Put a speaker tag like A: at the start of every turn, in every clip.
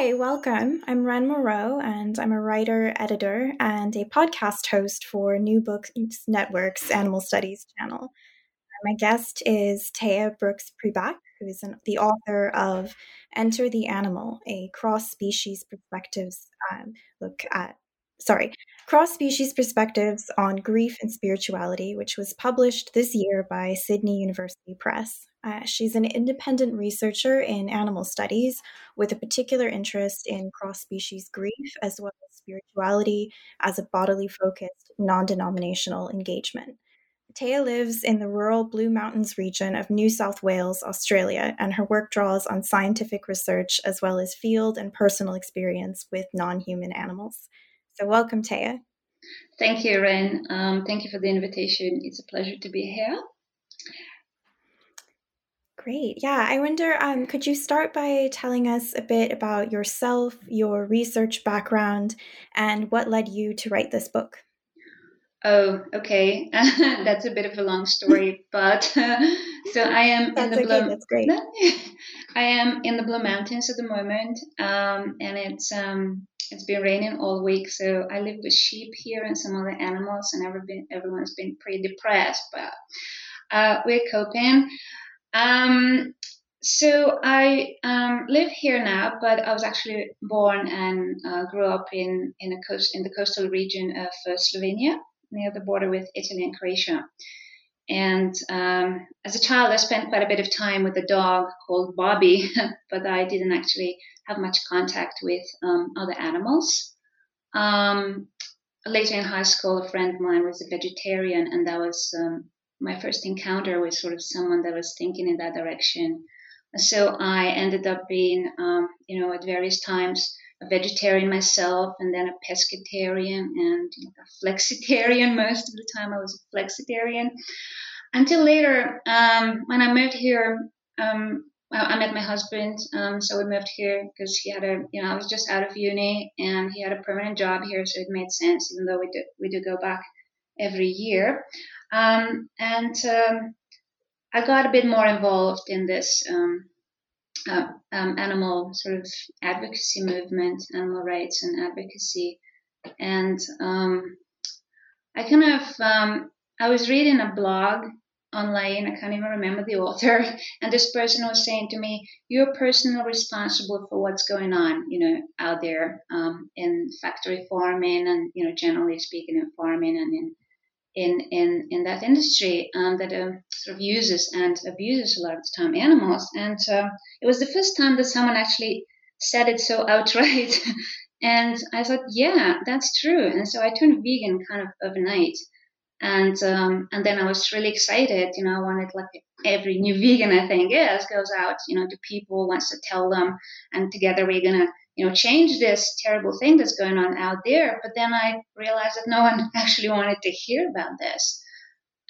A: Hi, welcome. I'm Ren Moreau, and I'm a writer, editor, and a podcast host for New Books Network's Animal Studies channel. My guest is Teya Brooks Pribac, who is an, the author of Enter the Animal, a cross species perspectives um, look at, sorry, cross species perspectives on grief and spirituality, which was published this year by Sydney University Press. Uh, she's an independent researcher in animal studies with a particular interest in cross species grief as well as spirituality as a bodily focused, non denominational engagement. Teya lives in the rural Blue Mountains region of New South Wales, Australia, and her work draws on scientific research as well as field and personal experience with non human animals. So, welcome, Teya.
B: Thank you, Ren. Um, thank you for the invitation. It's a pleasure to be here.
A: Great. Yeah. I wonder, um, could you start by telling us a bit about yourself, your research background, and what led you to write this book?
B: Oh, okay. that's a bit of a long story, but uh, so I am
A: that's in the okay, Blue. That's great.
B: I am in the Blue Mountains at the moment, um, and it's um, it's been raining all week. So I live with sheep here and some other animals, and everyone's been pretty depressed, but uh, we're coping. Um, so I um, live here now, but I was actually born and uh, grew up in in, coast, in the coastal region of uh, Slovenia, near the border with Italy and Croatia. And um, as a child, I spent quite a bit of time with a dog called Bobby, but I didn't actually have much contact with um, other animals. Um, later in high school, a friend of mine was a vegetarian, and that was um, my first encounter with sort of someone that was thinking in that direction. So I ended up being, um, you know, at various times a vegetarian myself, and then a pescatarian, and a flexitarian. Most of the time, I was a flexitarian. Until later, um, when I moved here, um, I met my husband. Um, so we moved here because he had a, you know, I was just out of uni, and he had a permanent job here, so it made sense, even though we do we do go back every year. Um, and um, I got a bit more involved in this um, uh, um, animal sort of advocacy movement, animal rights and advocacy. And um, I kind of, I was reading a blog online, I can't even remember the author, and this person was saying to me, "You're personally responsible for what's going on, you know, out there um, in factory farming, and you know, generally speaking, in farming and in in in in that industry um, that uh, sort of uses and abuses a lot of the time animals. And uh, it was the first time that someone actually said it so outright. and I thought, yeah, that's true. And so I turned vegan kind of overnight. And um, and then I was really excited. You know, I wanted like every new vegan I think is goes out, you know, to people, wants to tell them, and together we're gonna you know, change this terrible thing that's going on out there. But then I realized that no one actually wanted to hear about this.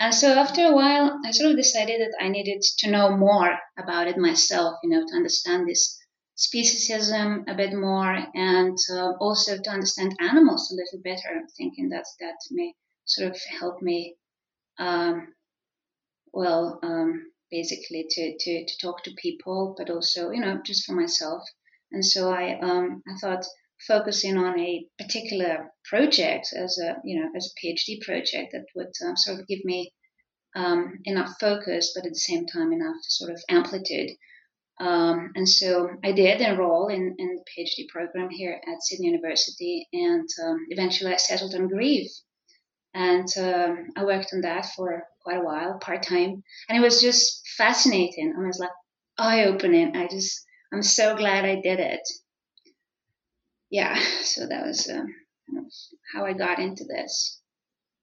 B: And so after a while, I sort of decided that I needed to know more about it myself, you know, to understand this speciesism a bit more and uh, also to understand animals a little better, I'm thinking that that may sort of help me, um, well, um, basically to, to, to talk to people, but also, you know, just for myself. And so I, um, I thought focusing on a particular project as a, you know, as a PhD project that would um, sort of give me um, enough focus, but at the same time enough sort of amplitude. Um, and so I did enroll in, in the PhD program here at Sydney University, and um, eventually I settled on grief. And um, I worked on that for quite a while, part time, and it was just fascinating. I was like eye opening. I just I'm so glad I did it. Yeah, so that was of how I got into this.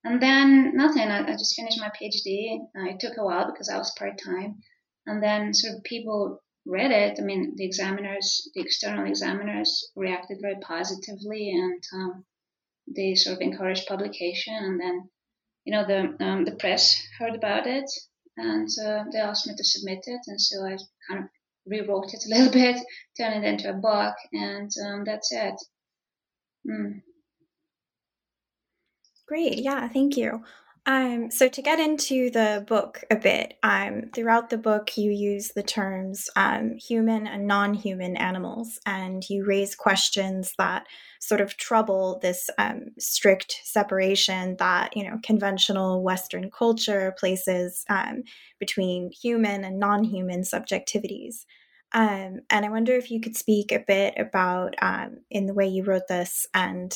B: And then nothing, I, I just finished my PhD. It took a while because I was part time. And then sort of people read it, I mean, the examiners, the external examiners reacted very positively and um, they sort of encouraged publication. And then, you know, the, um, the press heard about it and uh, they asked me to submit it. And so I kind of rewrote it a little bit, turned it into a book, and um, that's it. Mm.
A: Great. Yeah, thank you. Um, so to get into the book a bit, um, throughout the book you use the terms um, human and non-human animals, and you raise questions that sort of trouble this um, strict separation that you know conventional Western culture places um, between human and non-human subjectivities. Um, and I wonder if you could speak a bit about, in the way you wrote this, and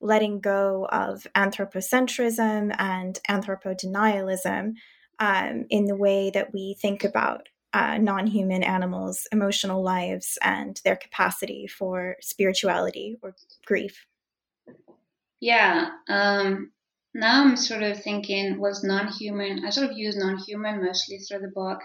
A: letting go of anthropocentrism and anthropodenialism um, in the way that we think about uh, non human animals' emotional lives and their capacity for spirituality or grief.
B: Yeah. Um, now I'm sort of thinking, was non human, I sort of use non human mostly through the book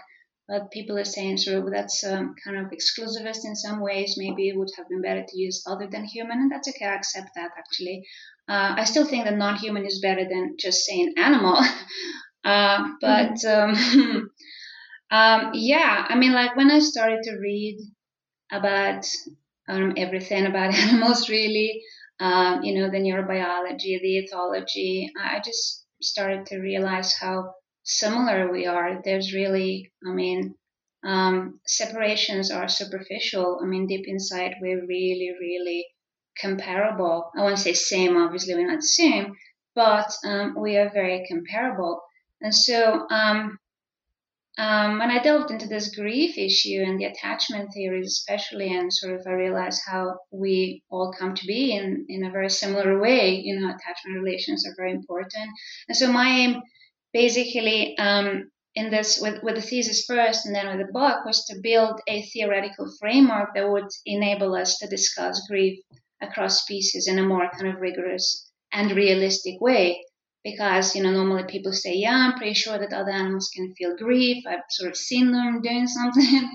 B: but people are saying sort of that's um, kind of exclusivist in some ways. Maybe it would have been better to use other than human, and that's okay. I accept that actually. Uh, I still think that non-human is better than just saying animal. uh, but mm-hmm. um, um, yeah, I mean, like when I started to read about um, everything about animals, really, um, you know, the neurobiology, the ethology, I just started to realize how similar we are. There's really, I mean, um, separations are superficial. I mean, deep inside, we're really, really comparable. I won't say same, obviously, we're not same, but um, we are very comparable. And so, um, um, when I delved into this grief issue and the attachment theories, especially, and sort of I realized how we all come to be in, in a very similar way, you know, attachment relations are very important. And so my aim basically um, in this with, with the thesis first and then with the book was to build a theoretical framework that would enable us to discuss grief across species in a more kind of rigorous and realistic way because you know normally people say yeah i'm pretty sure that other animals can feel grief. I've sort of seen them doing something.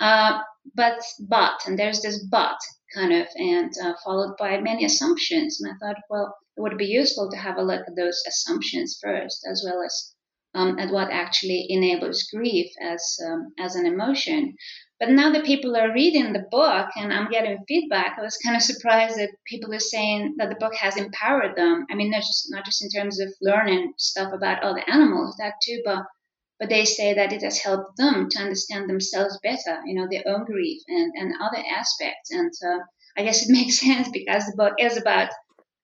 B: Uh, but but and there's this but kind of and uh, followed by many assumptions. And i thought well it would be useful to have a look at those assumptions first, as well as um, at what actually enables grief as um, as an emotion. But now that people are reading the book and I'm getting feedback, I was kind of surprised that people are saying that the book has empowered them. I mean, not just not just in terms of learning stuff about other animals, that too, but but they say that it has helped them to understand themselves better, you know, their own grief and, and other aspects. And uh, I guess it makes sense because the book is about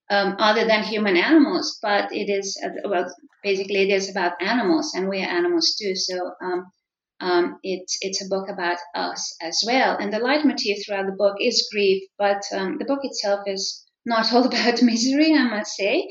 B: um, other than human animals, but it is uh, well, basically it is about animals, and we are animals too. So um, um, it's it's a book about us as well. And the leitmotif throughout the book is grief, but um, the book itself is not all about misery, I must say.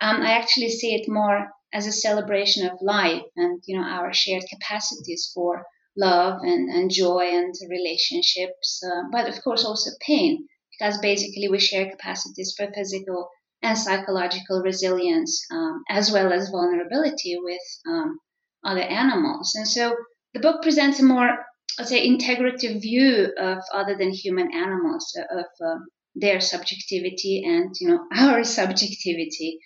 B: Um, I actually see it more as a celebration of life and you know our shared capacities for love and, and joy and relationships, uh, but of course also pain because basically we share capacities for physical and psychological resilience um, as well as vulnerability with um, other animals. And so the book presents a more, let's say, integrative view of other than human animals, of uh, their subjectivity and you know our subjectivity.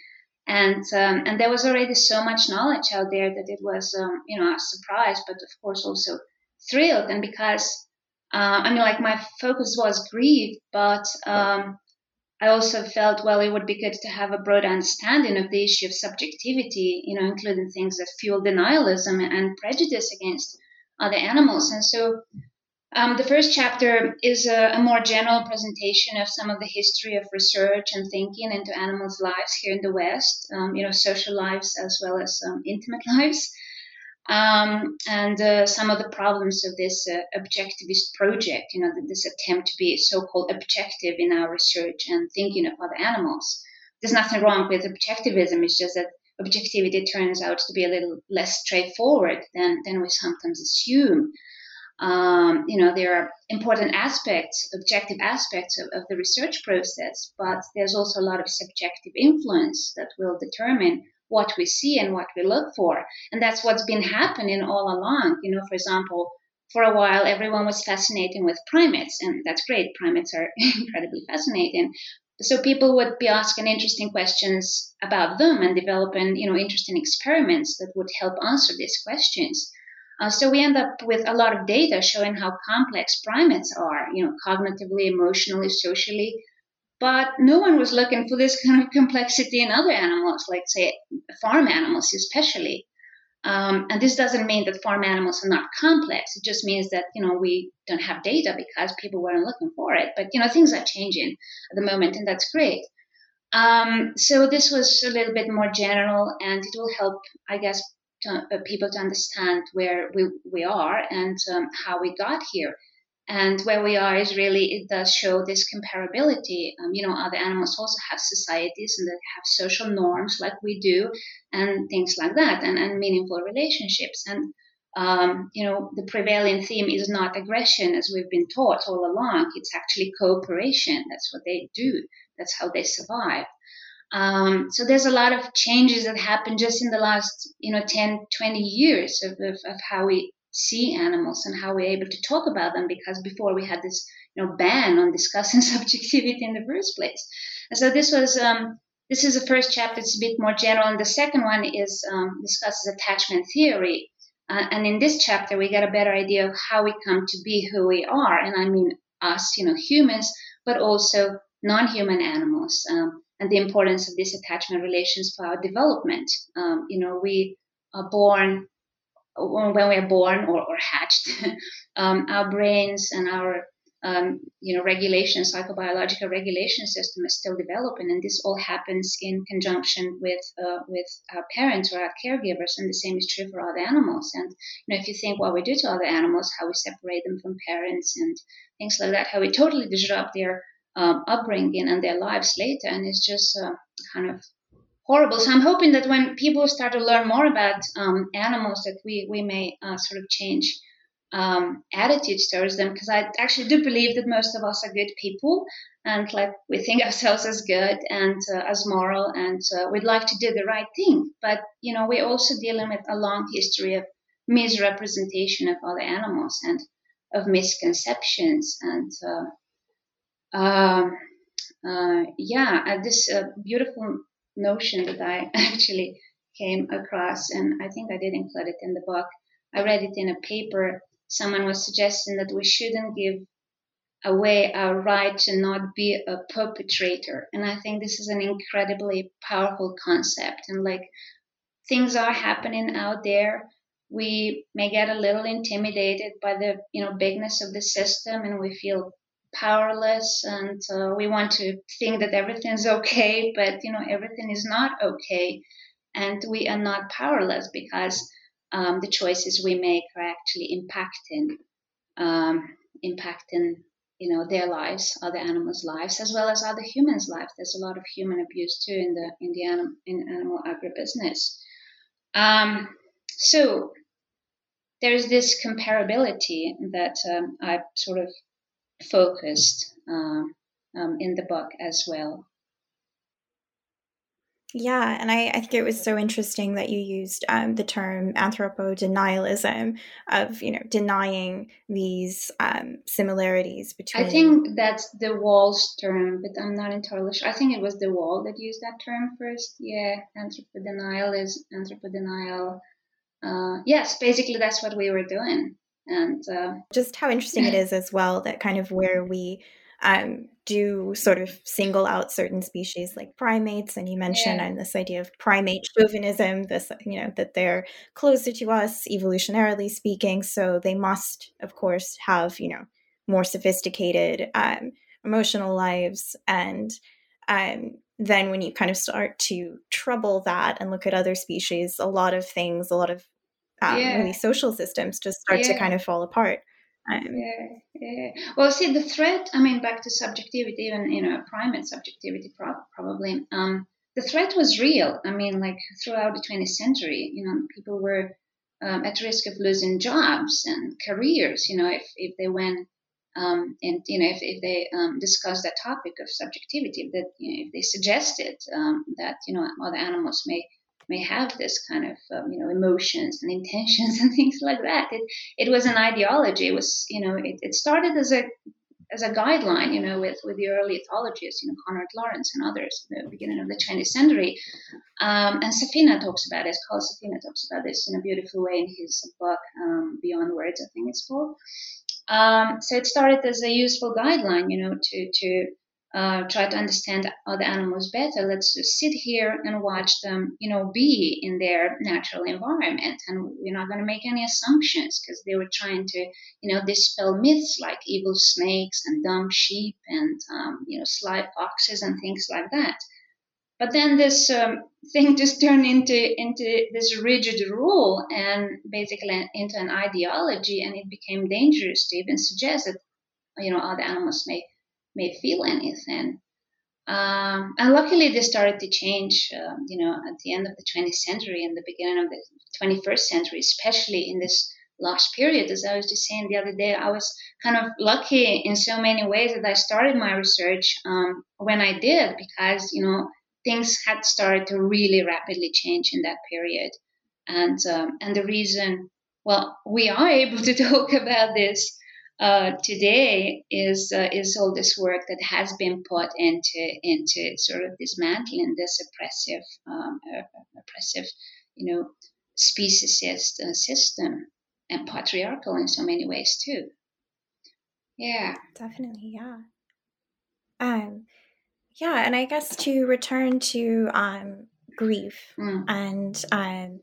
B: And um, and there was already so much knowledge out there that it was um, you know a surprise, but of course also thrilled. And because uh, I mean, like my focus was grief, but um, I also felt, well, it would be good to have a broad understanding of the issue of subjectivity, you know, including things that fuel denialism and prejudice against other animals. And so um, the first chapter is a, a, more general presentation of some of the history of research and thinking into animals' lives here in the West, um, you know, social lives as well as um, intimate lives um, and uh, some of the problems of this uh, objectivist project, you know, this attempt to be so-called objective in our research and thinking of other animals. There's nothing wrong with objectivism. It's just that objectivity turns out to be a little less straightforward than, than we sometimes assume. Um, you know, there are important aspects, objective aspects of, of the research process, but there's also a lot of subjective influence that will determine what we see and what we look for. And that's what's been happening all along. You know, for example, for a while, everyone was fascinated with primates, and that's great. Primates are incredibly fascinating. So people would be asking interesting questions about them and developing, you know, interesting experiments that would help answer these questions. Uh, so we end up with a lot of data showing how complex primates are, you know, cognitively, emotionally, socially. But no one was looking for this kind of complexity in other animals, like say farm animals, especially. Um, and this doesn't mean that farm animals are not complex. It just means that you know we don't have data because people weren't looking for it. But you know things are changing at the moment, and that's great. Um, so this was a little bit more general, and it will help, I guess, to, uh, people to understand where we, we are and um, how we got here. And where we are is really, it does show this comparability. Um, you know, other animals also have societies and they have social norms like we do and things like that and, and meaningful relationships. And, um, you know, the prevailing theme is not aggression as we've been taught all along. It's actually cooperation. That's what they do. That's how they survive. Um, so there's a lot of changes that happened just in the last, you know, 10, 20 years of, of, of how we see animals and how we're able to talk about them because before we had this, you know, ban on discussing subjectivity in the first place. And so this was, um, this is the first chapter. It's a bit more general, and the second one is um, discusses attachment theory. Uh, and in this chapter, we get a better idea of how we come to be who we are, and I mean us, you know, humans, but also non-human animals. Um, and the importance of these attachment relations for our development. Um, you know, we are born when we are born or, or hatched, um, our brains and our um, you know regulation, psychobiological regulation system is still developing, and this all happens in conjunction with uh, with our parents or our caregivers, and the same is true for other animals. And you know, if you think what we do to other animals, how we separate them from parents and things like that, how we totally disrupt their um, upbringing and their lives later, and it's just uh, kind of horrible. So I'm hoping that when people start to learn more about um, animals, that we we may uh, sort of change um, attitudes towards them, because I actually do believe that most of us are good people, and like we think ourselves as good and uh, as moral, and uh, we'd like to do the right thing. But you know, we're also dealing with a long history of misrepresentation of other animals and of misconceptions and uh, um, uh, yeah, uh, this uh, beautiful notion that I actually came across, and I think I did include it in the book. I read it in a paper. Someone was suggesting that we shouldn't give away our right to not be a perpetrator. And I think this is an incredibly powerful concept. And like things are happening out there. We may get a little intimidated by the, you know, bigness of the system and we feel powerless and uh, we want to think that everything's okay but you know everything is not okay. And we are not powerless because um, the choices we make are actually impacting um, impacting you know their lives other animals lives as well as other humans lives. There's a lot of human abuse too in the in the anim- in animal agribusiness. Um, so there's this comparability that um, i sort of focused um, um, in the book as well.
A: Yeah, and I, I think it was so interesting that you used um, the term anthropodenialism of you know denying these um, similarities between.
B: I think that's de Waal's term, but I'm not entirely sure. I think it was the Wall that used that term first. Yeah, anthropodenial is anthropodenial. Uh, yes, basically that's what we were doing and uh,
A: just how interesting it is as well that kind of where we um, do sort of single out certain species like primates and you mentioned yeah. and this idea of primate chauvinism this you know that they're closer to us evolutionarily speaking so they must of course have you know more sophisticated um, emotional lives and um, then when you kind of start to trouble that and look at other species a lot of things a lot of um, yeah. social systems just start yeah. to kind of fall apart.
B: Um, yeah, yeah. Well, see, the threat. I mean, back to subjectivity, even you know, primate subjectivity, pro- probably. Um, the threat was real. I mean, like throughout the 20th century, you know, people were um, at risk of losing jobs and careers. You know, if if they went um, and you know if, if they um, discussed that topic of subjectivity, that you know, if they suggested um, that you know other animals may may have this kind of um, you know emotions and intentions and things like that. It it was an ideology. It was you know it, it started as a as a guideline, you know, with, with the early ethologists, you know, Konrad Lorenz and others at the beginning of the 20th century. Um, and Safina talks about this, Carl Safina talks about this in a beautiful way in his book, um, Beyond Words, I think it's called. Um, so it started as a useful guideline, you know, to, to uh, try to understand other animals better. Let's just sit here and watch them, you know, be in their natural environment. And we're not going to make any assumptions because they were trying to, you know, dispel myths like evil snakes and dumb sheep and, um, you know, sly foxes and things like that. But then this um, thing just turned into into this rigid rule and basically into an ideology, and it became dangerous to even suggest that, you know, other animals may may feel anything. Um, and luckily, this started to change, uh, you know, at the end of the 20th century and the beginning of the 21st century, especially in this last period. As I was just saying the other day, I was kind of lucky in so many ways that I started my research um, when I did, because, you know, things had started to really rapidly change in that period. And, um, and the reason, well, we are able to talk about this uh, today is uh, is all this work that has been put into into sort of dismantling this oppressive um, uh, oppressive you know speciesist uh, system and patriarchal in so many ways too. Yeah,
A: definitely. Yeah. Um, yeah, and I guess to return to um, grief mm. and um,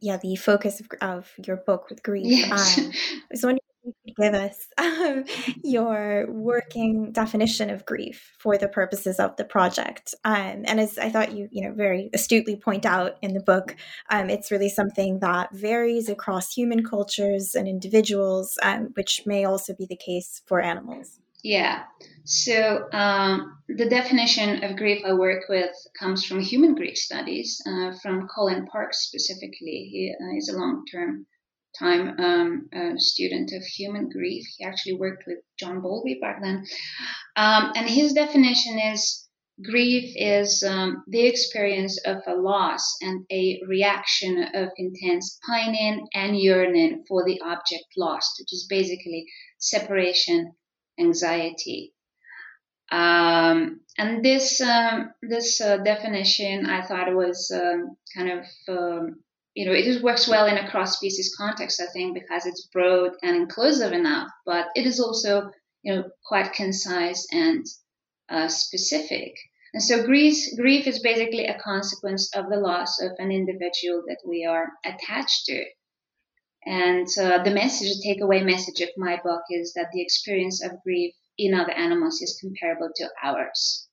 A: yeah, the focus of, of your book with grief. Yes. Um, I was wondering give us um, your working definition of grief for the purposes of the project. Um, and as I thought you, you know, very astutely point out in the book, um, it's really something that varies across human cultures and individuals, um, which may also be the case for animals.
B: Yeah. So um, the definition of grief I work with comes from human grief studies, uh, from Colin Parkes specifically. He uh, is a long-term time um, a student of human grief. He actually worked with John Bowlby back then. Um, and his definition is grief is um, the experience of a loss and a reaction of intense pining and yearning for the object lost, which is basically separation anxiety. Um, and this um, this uh, definition, I thought was um, kind of you know, it works well in a cross species context, I think, because it's broad and inclusive enough, but it is also, you know, quite concise and uh, specific. And so grief, grief is basically a consequence of the loss of an individual that we are attached to. And uh, the message, the takeaway message of my book is that the experience of grief in other animals is comparable to ours.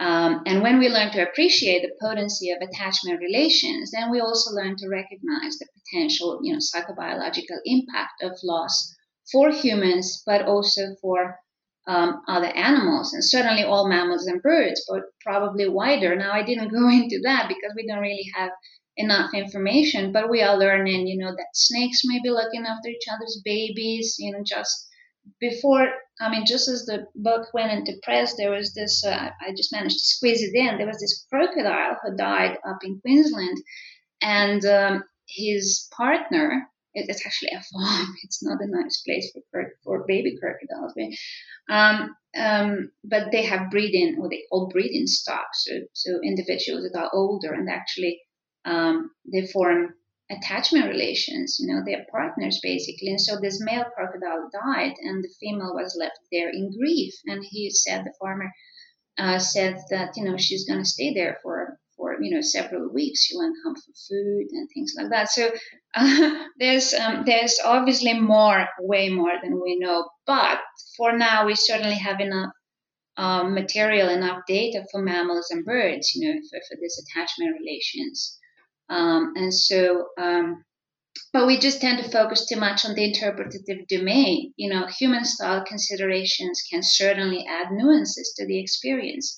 B: Um, and when we learn to appreciate the potency of attachment relations, then we also learn to recognize the potential, you know, psychobiological impact of loss for humans, but also for um, other animals, and certainly all mammals and birds, but probably wider. Now, I didn't go into that because we don't really have enough information, but we are learning, you know, that snakes may be looking after each other's babies, you know, just before I mean, just as the book went into press, there was this, uh, I just managed to squeeze it in. There was this crocodile who died up in Queensland, and um, his partner, it, it's actually a farm, it's not a nice place for, for baby crocodiles. Um, um, but they have breeding, or they call breeding stock, so, so individuals that are older and actually um, they form attachment relations, you know, they're partners basically. And so this male crocodile died and the female was left there in grief. And he said, the farmer uh, said that, you know, she's going to stay there for, for, you know, several weeks. She won't come for food and things like that. So uh, there's, um, there's obviously more, way more than we know. But for now, we certainly have enough um, material, enough data for mammals and birds, you know, for, for this attachment relations. Um, and so, um, but we just tend to focus too much on the interpretative domain. You know, human style considerations can certainly add nuances to the experience,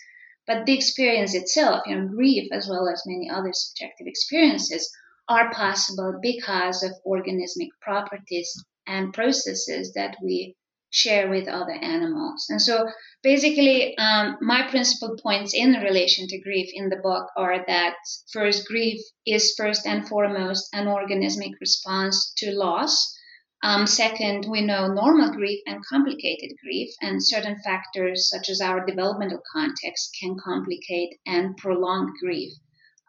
B: but the experience itself, you know, grief as well as many other subjective experiences, are possible because of organismic properties and processes that we share with other animals. And so basically, um, my principal points in relation to grief in the book are that first, grief is first and foremost an organismic response to loss. Um, second, we know normal grief and complicated grief, and certain factors such as our developmental context can complicate and prolong grief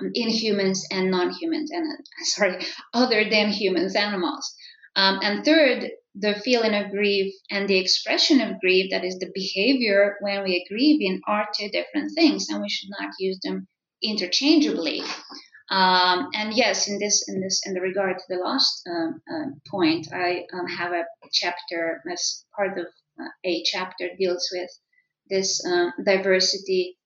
B: um, in humans and non-humans, and uh, sorry, other than humans, animals. Um, and third, the feeling of grief and the expression of grief, that is the behavior when we are grieving, are two different things, and we should not use them interchangeably. Um, and yes, in this, in this, in the regard to the last um, uh, point, I um, have a chapter as part of uh, a chapter deals with this um, diversity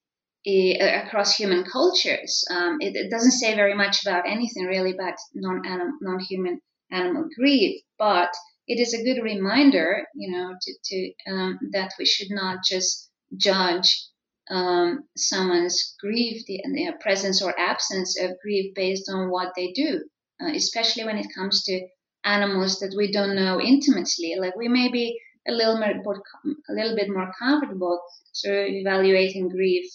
B: uh, across human cultures. Um, it, it, doesn't say very much about anything really about non non-human animal grief, but it is a good reminder, you know, to, to um, that we should not just judge um, someone's grief, the, the, presence or absence of grief based on what they do, uh, especially when it comes to animals that we don't know intimately. Like we may be a little more, a little bit more comfortable so evaluating grief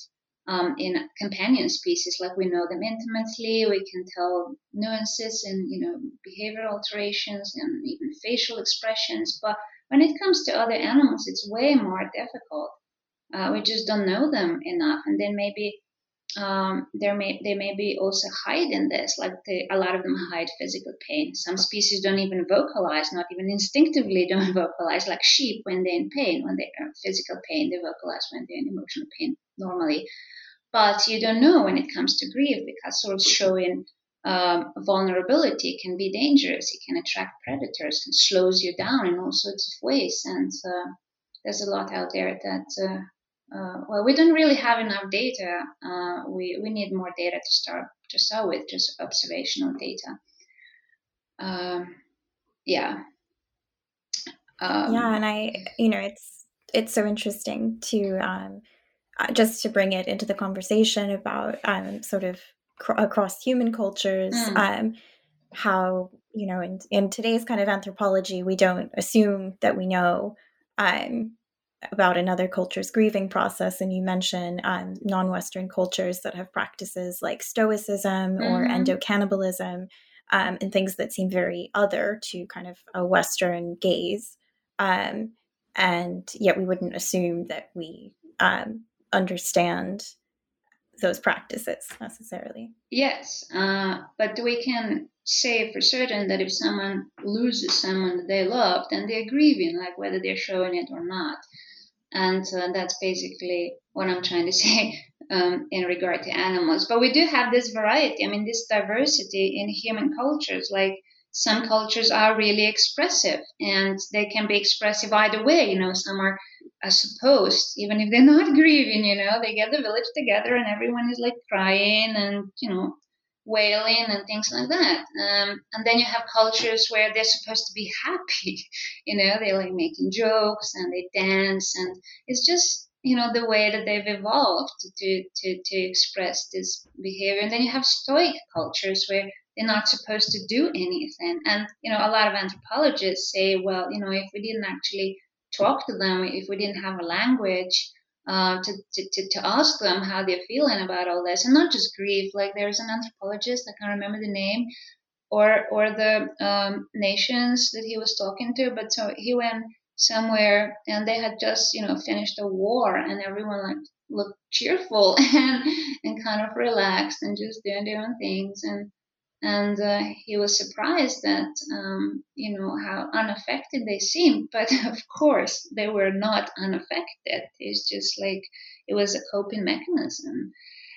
B: um, in companion species, like we know them intimately, we can tell nuances in you know behavior alterations and even facial expressions. But when it comes to other animals, it's way more difficult. Uh, we just don't know them enough, and then maybe um, there may they may be also hide in this. Like they, a lot of them hide physical pain. Some species don't even vocalize, not even instinctively don't vocalize. Like sheep, when they're in pain, when they are physical pain, they vocalize. When they're in emotional pain, normally. But you don't know when it comes to grief because sort of showing um, vulnerability can be dangerous. It can attract predators and slows you down in all sorts of ways. And uh, there's a lot out there that uh, uh, well, we don't really have enough data. Uh, we we need more data to start to start with, just observational data. Um, yeah.
A: Um, yeah, and I, you know, it's it's so interesting to um, just to bring it into the conversation about um, sort of cr- across human cultures, mm. um, how you know, in in today's kind of anthropology, we don't assume that we know um, about another culture's grieving process and you mention um, non-western cultures that have practices like stoicism mm-hmm. or endocannibalism um, and things that seem very other to kind of a western gaze um, and yet we wouldn't assume that we um, understand those practices necessarily
B: yes uh, but we can say for certain that if someone loses someone that they love, then they're grieving, like whether they're showing it or not. And uh, that's basically what I'm trying to say um, in regard to animals. But we do have this variety, I mean, this diversity in human cultures. Like some cultures are really expressive and they can be expressive either way. You know, some are uh, supposed, even if they're not grieving, you know, they get the village together and everyone is like crying and, you know, wailing and things like that. Um, and then you have cultures where they're supposed to be happy, you know, they're like making jokes and they dance, and it's just you know the way that they've evolved to to to express this behavior. And then you have stoic cultures where they're not supposed to do anything. And you know, a lot of anthropologists say, well, you know, if we didn't actually talk to them, if we didn't have a language, uh, to, to, to ask them how they're feeling about all this and not just grief. Like there's an anthropologist, I can't remember the name, or or the um, nations that he was talking to, but so he went somewhere and they had just you know finished a war and everyone like looked cheerful and and kind of relaxed and just doing their own things and and uh, he was surprised that um, you know how unaffected they seemed. But of course they were not unaffected. It's just like it was a coping mechanism.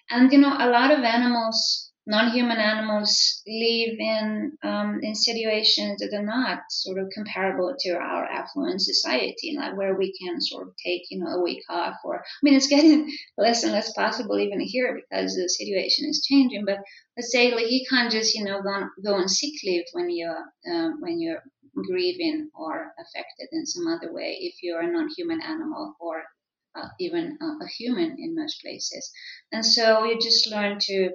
B: And you know a lot of animals non-human animals live in um, in situations that are not sort of comparable to our affluent society, like where we can sort of take you know a week off. Or I mean, it's getting less and less possible even here because the situation is changing. But let's say like you can't just you know go, go on sick leave when you're uh, when you're grieving or affected in some other way if you're a non-human animal or uh, even a human in most places. And so you just learn to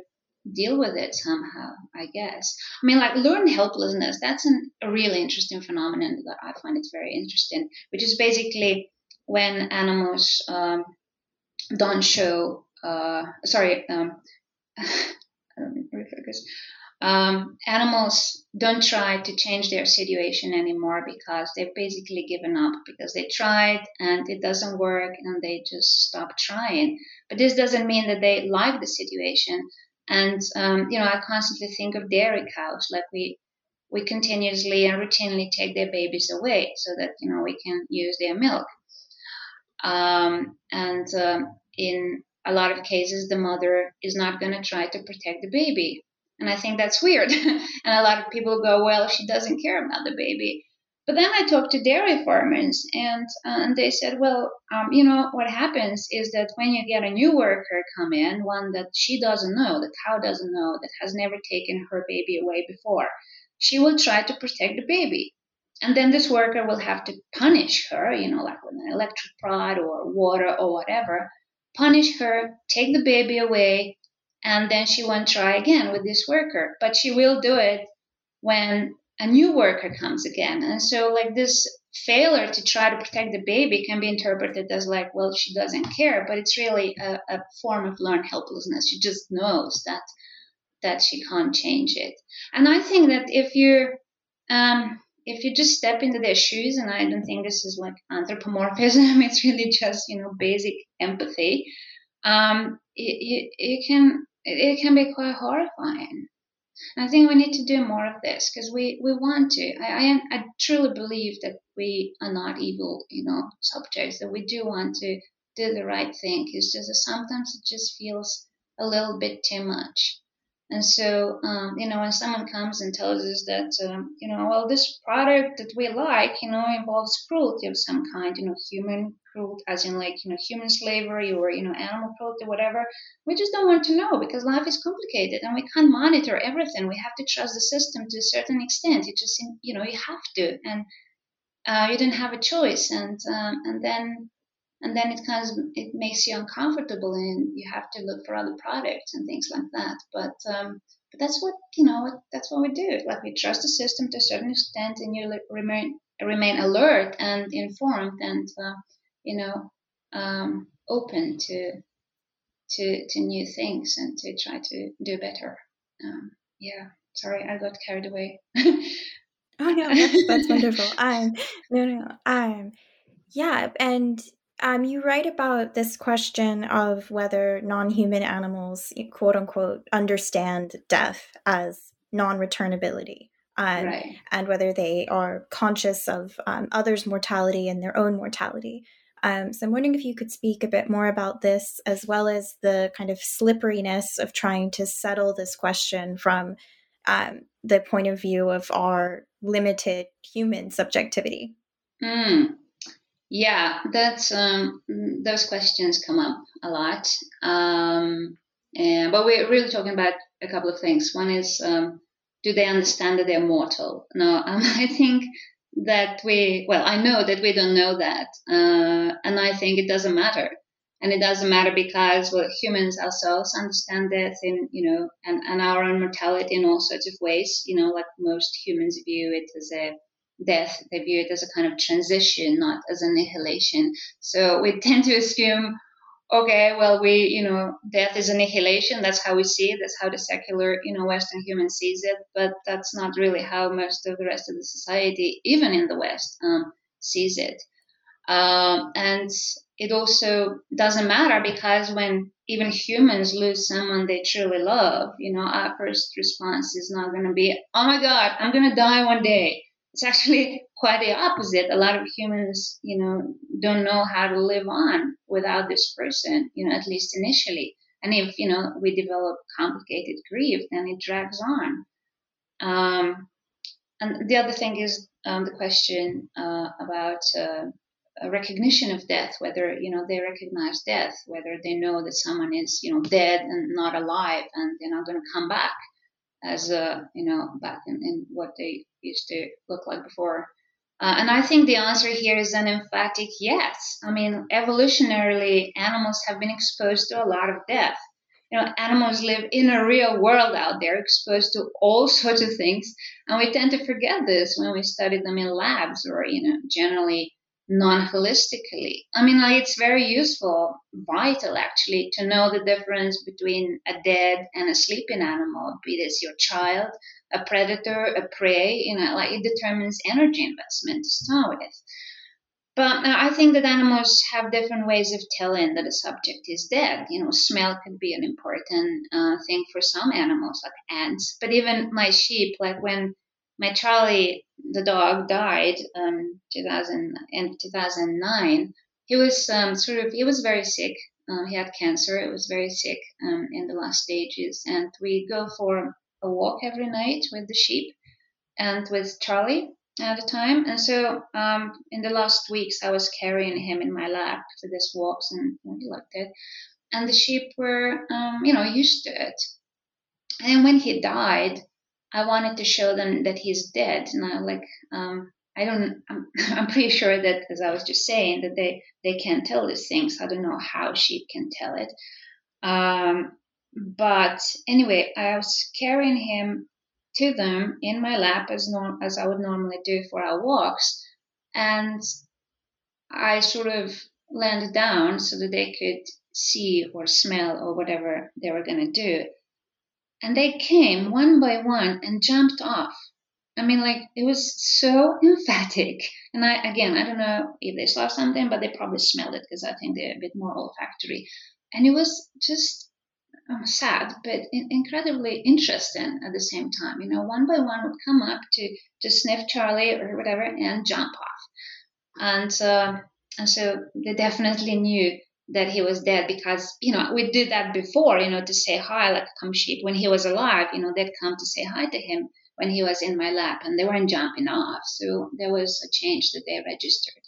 B: deal with it somehow, I guess. I mean, like learned helplessness, that's an, a really interesting phenomenon that I find it's very interesting, which is basically when animals um, don't show, uh, sorry, um, I don't refocus. Um, animals don't try to change their situation anymore because they've basically given up because they tried and it doesn't work and they just stop trying. But this doesn't mean that they like the situation. And um, you know, I constantly think of dairy cows, like we we continuously and routinely take their babies away so that you know we can use their milk. Um, and um, in a lot of cases, the mother is not going to try to protect the baby, and I think that's weird. and a lot of people go, "Well, she doesn't care about the baby." But then I talked to dairy farmers, and uh, and they said, well, um, you know, what happens is that when you get a new worker come in, one that she doesn't know, the cow doesn't know, that has never taken her baby away before, she will try to protect the baby. And then this worker will have to punish her, you know, like with an electric rod or water or whatever, punish her, take the baby away, and then she won't try again with this worker. But she will do it when a new worker comes again. And so, like, this failure to try to protect the baby can be interpreted as, like, well, she doesn't care, but it's really a, a form of learned helplessness. She just knows that that she can't change it. And I think that if you're um, if you just step into their shoes, and I don't think this is like anthropomorphism, it's really just you know basic empathy. Um, it, it, it can it can be quite horrifying. I think we need to do more of this because we, we want to. I, I, I truly believe that we are not evil, you know, subjects. That we do want to do the right thing. It's just that sometimes it just feels a little bit too much. And so, um, you know, when someone comes and tells us that, um, you know, well, this product that we like, you know, involves cruelty of some kind, you know, human cruelty, as in like, you know, human slavery or, you know, animal cruelty, whatever, we just don't want to know because life is complicated and we can't monitor everything. We have to trust the system to a certain extent. You just, you know, you have to. And uh, you didn't have a choice. And, um, and then, and then it kind of it makes you uncomfortable and you have to look for other products and things like that. But um, but that's what you know that's what we do. Like we trust the system to a certain extent and you remain remain alert and informed and uh, you know um, open to to to new things and to try to do better. Um, yeah. Sorry i got carried away.
A: Oh no that's, that's wonderful. I'm no no i'm yeah and um, you write about this question of whether non human animals, quote unquote, understand death as non returnability. Um, right. And whether they are conscious of um, others' mortality and their own mortality. Um, so I'm wondering if you could speak a bit more about this, as well as the kind of slipperiness of trying to settle this question from um, the point of view of our limited human subjectivity.
B: Mm. Yeah, that's um, those questions come up a lot. Um, and, but we're really talking about a couple of things. One is, um, do they understand that they're mortal? No, um, I think that we, well, I know that we don't know that, uh, and I think it doesn't matter. And it doesn't matter because well, humans ourselves understand death in, you know, and, and our own mortality in all sorts of ways. You know, like most humans view it as a death, they view it as a kind of transition, not as annihilation. So we tend to assume, okay, well, we, you know, death is annihilation. That's how we see it. That's how the secular, you know, Western human sees it. But that's not really how most of the rest of the society, even in the West, um, sees it. Um, and it also doesn't matter because when even humans lose someone they truly love, you know, our first response is not going to be, oh my God, I'm going to die one day it's actually quite the opposite. A lot of humans, you know, don't know how to live on without this person, you know, at least initially. And if, you know, we develop complicated grief, then it drags on. Um, and the other thing is um, the question uh, about uh, recognition of death, whether, you know, they recognize death, whether they know that someone is, you know, dead and not alive and they're not going to come back as a you know back in, in what they used to look like before. Uh, and I think the answer here is an emphatic yes. I mean, evolutionarily, animals have been exposed to a lot of death. you know, animals live in a real world out there, exposed to all sorts of things, and we tend to forget this when we study them in labs or, you know, generally non-holistically. I mean, like, it's very useful, vital actually, to know the difference between a dead and a sleeping animal, be this your child, a predator, a prey. You know, like it determines energy investment to start with. But uh, I think that animals have different ways of telling that a subject is dead. You know, smell could be an important uh, thing for some animals, like ants. But even my sheep, like when my Charlie, the dog, died um, 2000 in 2009. He was um, sort of he was very sick. Uh, he had cancer. It was very sick um, in the last stages, and we go for a walk every night with the sheep and with Charlie at the time. And so um, in the last weeks, I was carrying him in my lap for these walks, and he liked it. And the sheep were, um, you know, used to it. And when he died, I wanted to show them that he's dead. Now, like, um, I don't, I'm, I'm pretty sure that, as I was just saying, that they, they can't tell these things. I don't know how sheep can tell it. Um, but anyway, I was carrying him to them in my lap as, norm, as I would normally do for our walks. And I sort of landed down so that they could see or smell or whatever they were going to do and they came one by one and jumped off. I mean, like it was so emphatic. And I, again, I don't know if they saw something, but they probably smelled it because I think they're a bit more olfactory. And it was just um, sad, but in- incredibly interesting at the same time. You know, one by one would come up to to sniff Charlie or whatever and jump off. And uh, and so they definitely knew that he was dead because you know we did that before you know to say hi like come sheep when he was alive you know they'd come to say hi to him when he was in my lap and they weren't jumping off. So there was a change that they registered.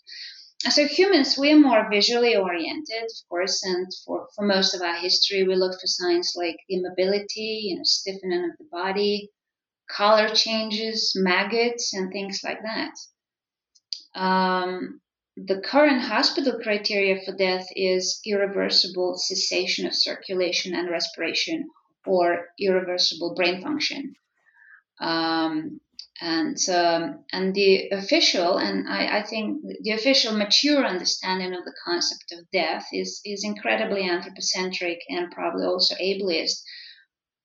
B: So humans we are more visually oriented of course and for, for most of our history we look for signs like immobility you know stiffening of the body color changes maggots and things like that. Um, the current hospital criteria for death is irreversible cessation of circulation and respiration or irreversible brain function. Um, and um, and the official and I, I, think the official mature understanding of the concept of death is is incredibly anthropocentric and probably also ableist.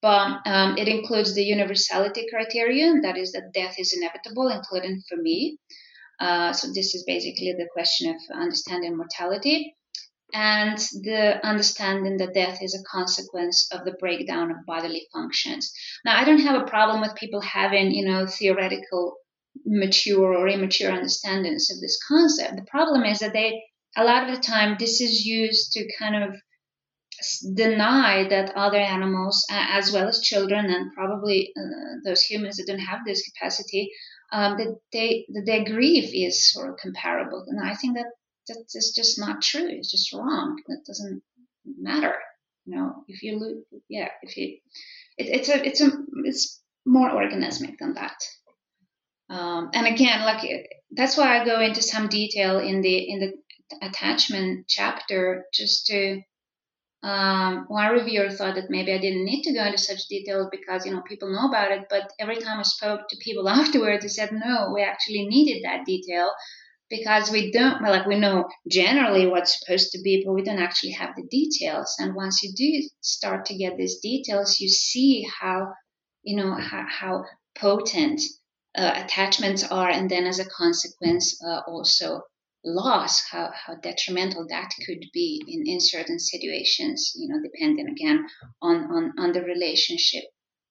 B: But um, it includes the universality criterion, that is that death is inevitable, including for me. Uh, so this is basically the question of understanding mortality and the understanding that death is a consequence of the breakdown of bodily functions. Now, I don't have a problem with people having, you know, theoretical, mature or immature understandings of this concept. The problem is that they, a lot of the time, this is used to kind of deny that other animals, as well as children and probably uh, those humans that don't have this capacity, um, that they that their grief is sort of comparable. And I think that that is just not true. It's just wrong. It doesn't matter. You know, if you lose, yeah, if you, it, it's a it's a it's more organismic than that. Um, and again, like that's why I go into some detail in the in the attachment chapter just to um, one reviewer thought that maybe I didn't need to go into such details because you know people know about it. But every time I spoke to people afterwards, they said no, we actually needed that detail because we don't well, like we know generally what's supposed to be, but we don't actually have the details. And once you do start to get these details, you see how you know how, how potent uh, attachments are, and then as a consequence, uh, also loss, how, how detrimental that could be in, in certain situations, you know, depending again on, on, on the relationship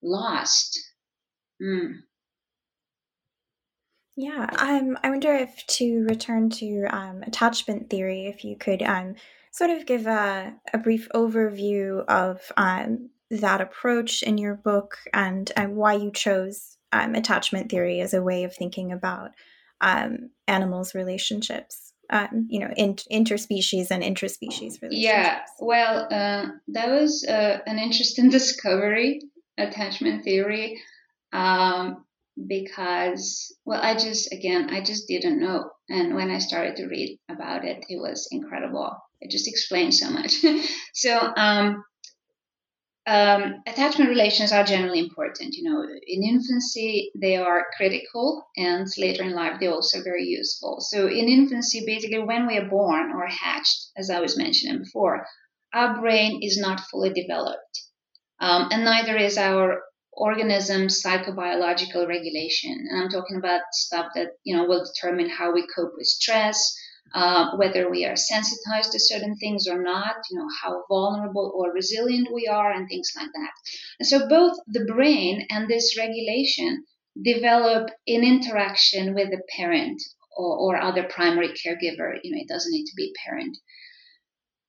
B: lost. Mm.
A: Yeah, um, I wonder if to return to um, attachment theory, if you could um, sort of give a, a brief overview of um, that approach in your book and, and why you chose um, attachment theory as a way of thinking about um, animals' relationships. Um, you know, in, interspecies and intraspecies relationships.
B: Yeah, well, uh, that was uh, an interesting discovery, attachment theory, um, because, well, I just, again, I just didn't know. And when I started to read about it, it was incredible. It just explains so much. so, um, um, attachment relations are generally important. You know, in infancy they are critical, and later in life they're also very useful. So in infancy, basically when we are born or hatched, as I was mentioning before, our brain is not fully developed, um, and neither is our organism's psychobiological regulation. And I'm talking about stuff that you know will determine how we cope with stress uh, whether we are sensitized to certain things or not, you know, how vulnerable or resilient we are, and things like that. And so both the brain and this regulation develop in interaction with the parent or, or other primary caregiver. You know, it doesn't need to be a parent.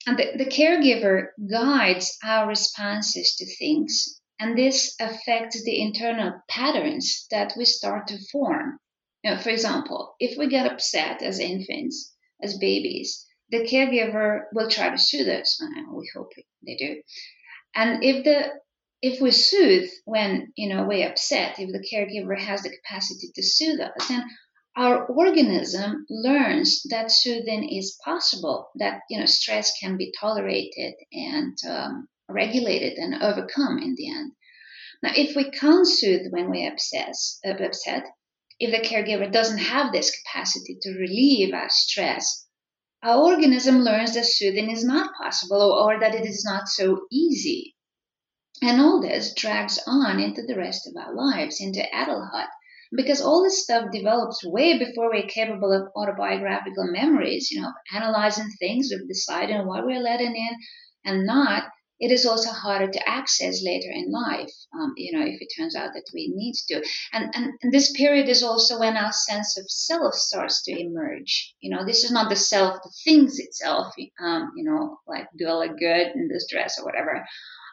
B: And the, the caregiver guides our responses to things, and this affects the internal patterns that we start to form. You know, for example, if we get upset as infants, as babies, the caregiver will try to soothe us. we hope they do. And if the if we soothe when you know we're upset, if the caregiver has the capacity to soothe us, then our organism learns that soothing is possible, that you know stress can be tolerated and um, regulated and overcome in the end. Now, if we can't soothe when we're upset, upset, if the caregiver doesn't have this capacity to relieve our stress, our organism learns that soothing is not possible or, that it is not so easy. And all this drags on into the rest of our lives, into adulthood, because all this stuff develops way before we're capable of autobiographical memories, you know, analyzing things, of deciding what we're letting in and not it is also harder to access later in life, um, you know, if it turns out that we need to. And, and, and this period is also when our sense of self starts to emerge. You know, this is not the self the things itself, um, you know, like do I look good in this dress or whatever.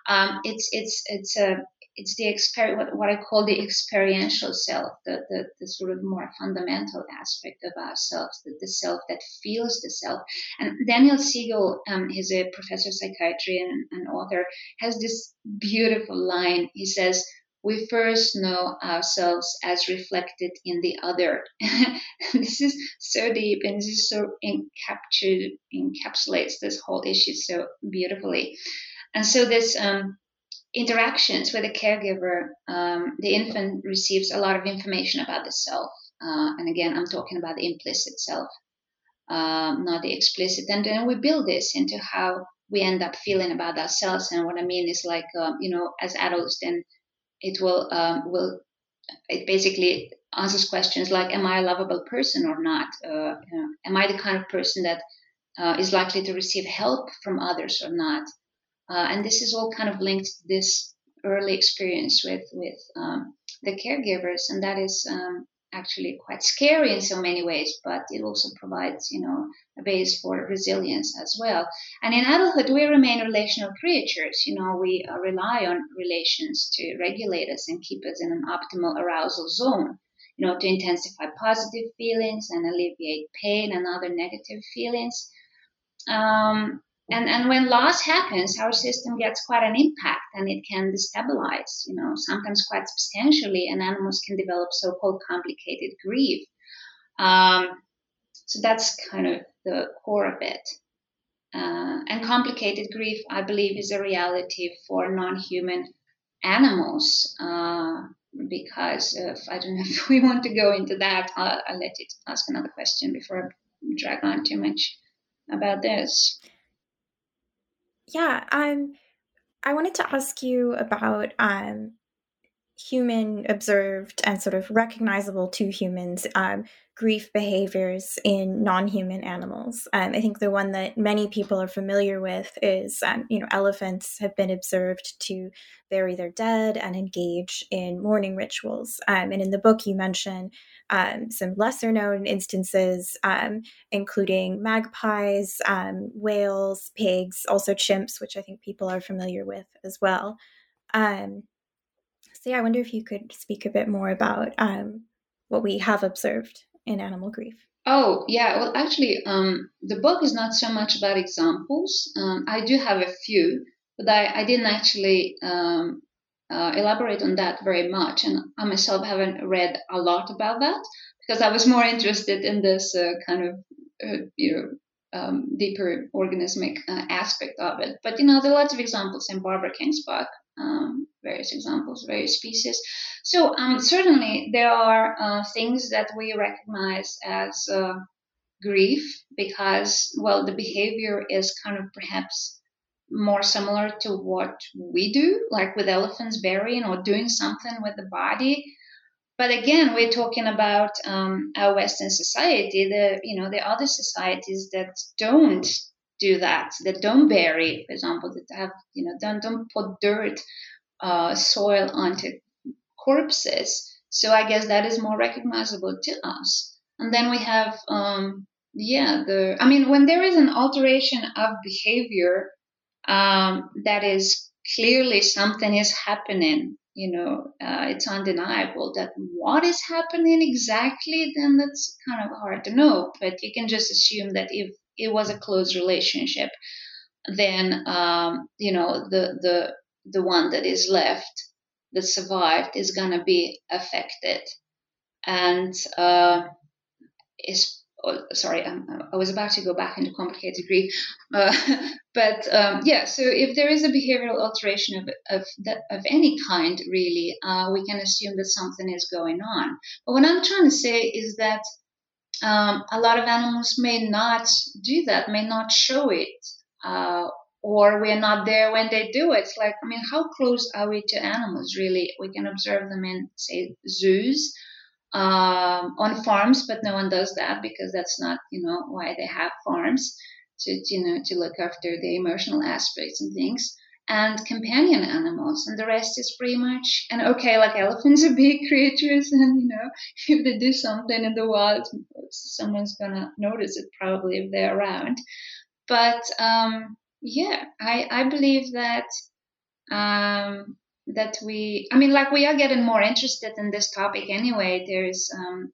B: Um, it's it's it's a it's the exper- what, what I call the experiential self, the, the, the sort of more fundamental aspect of ourselves, the, the self that feels the self. And Daniel Siegel, um, he's a professor of psychiatry and an author, has this beautiful line. He says, we first know ourselves as reflected in the other. this is so deep and this is so encaptured, encapsulates this whole issue so beautifully. And so this um, interactions with the caregiver, um, the infant receives a lot of information about the self. Uh, and again, I'm talking about the implicit self, um, not the explicit. And then we build this into how we end up feeling about ourselves. And what I mean is like, um, you know, as adults, then it will um, will it basically answers questions like, "Am I a lovable person or not? Uh, you know, am I the kind of person that uh, is likely to receive help from others or not?" Uh, and this is all kind of linked to this early experience with with um, the caregivers, and that is um, actually quite scary in so many ways. But it also provides, you know, a base for resilience as well. And in adulthood, we remain relational creatures. You know, we uh, rely on relations to regulate us and keep us in an optimal arousal zone. You know, to intensify positive feelings and alleviate pain and other negative feelings. Um, and, and when loss happens, our system gets quite an impact and it can destabilize, you know, sometimes quite substantially, and animals can develop so called complicated grief. Um, so that's kind of the core of it. Uh, and complicated grief, I believe, is a reality for non human animals. Uh, because of, I don't know if we want to go into that. I'll, I'll let you ask another question before I drag on too much about this.
A: Yeah, um, I wanted to ask you about um, human observed and sort of recognizable to humans um, grief behaviors in non-human animals. Um, I think the one that many people are familiar with is, um, you know, elephants have been observed to bury their dead and engage in mourning rituals. Um, and in the book, you mention um, some lesser known instances, um, including magpies, whales, pigs, also chimps, which I think people are familiar with as well. Um, so, I wonder if you could speak a bit more about um, what we have observed in animal grief.
B: Oh, yeah. Well, actually, um, the book is not so much about examples. I do have a few, but I, I didn't actually um, uh, elaborate on that very much. And I myself haven't read a lot about that because I was more interested in this uh, kind of, uh, you know, um, deeper organismic uh, aspect of it. But you know, there are lots of examples in Barbara King's book, um, various examples, various species. So um, certainly there are uh, things that we recognize as uh, grief because, well, the behavior is kind of perhaps more similar to what we do, like with elephants burying or doing something with the body. But again, we're talking about um, our Western society. The you know the other societies that don't do that, that don't bury, for example, that have you know don't don't put dirt, uh, soil onto corpses. So I guess that is more recognizable to us. And then we have um, yeah the I mean when there is an alteration of behavior um, that is clearly something is happening you know uh, it's undeniable that what is happening exactly then that's kind of hard to know. But you can just assume that if it was a close relationship then um, you know the the the one that is left that survived is to be affected. And uh, is sorry, um, I was about to go back into complicated grief, uh, but um, yeah. So if there is a behavioral alteration of of, of any kind, really, uh, we can assume that something is going on. But what I'm trying to say is that um, a lot of animals may not do that, may not show it. Uh, or we're not there when they do it. It's like, I mean, how close are we to animals, really? We can observe them in, say, zoos, um, on farms, but no one does that because that's not, you know, why they have farms to, you know, to look after the emotional aspects and things. And companion animals, and the rest is pretty much and okay. Like elephants are big creatures, and you know, if they do something in the wild, someone's gonna notice it probably if they're around. But um, yeah, I I believe that um, that we i mean like we are getting more interested in this topic anyway. There's um,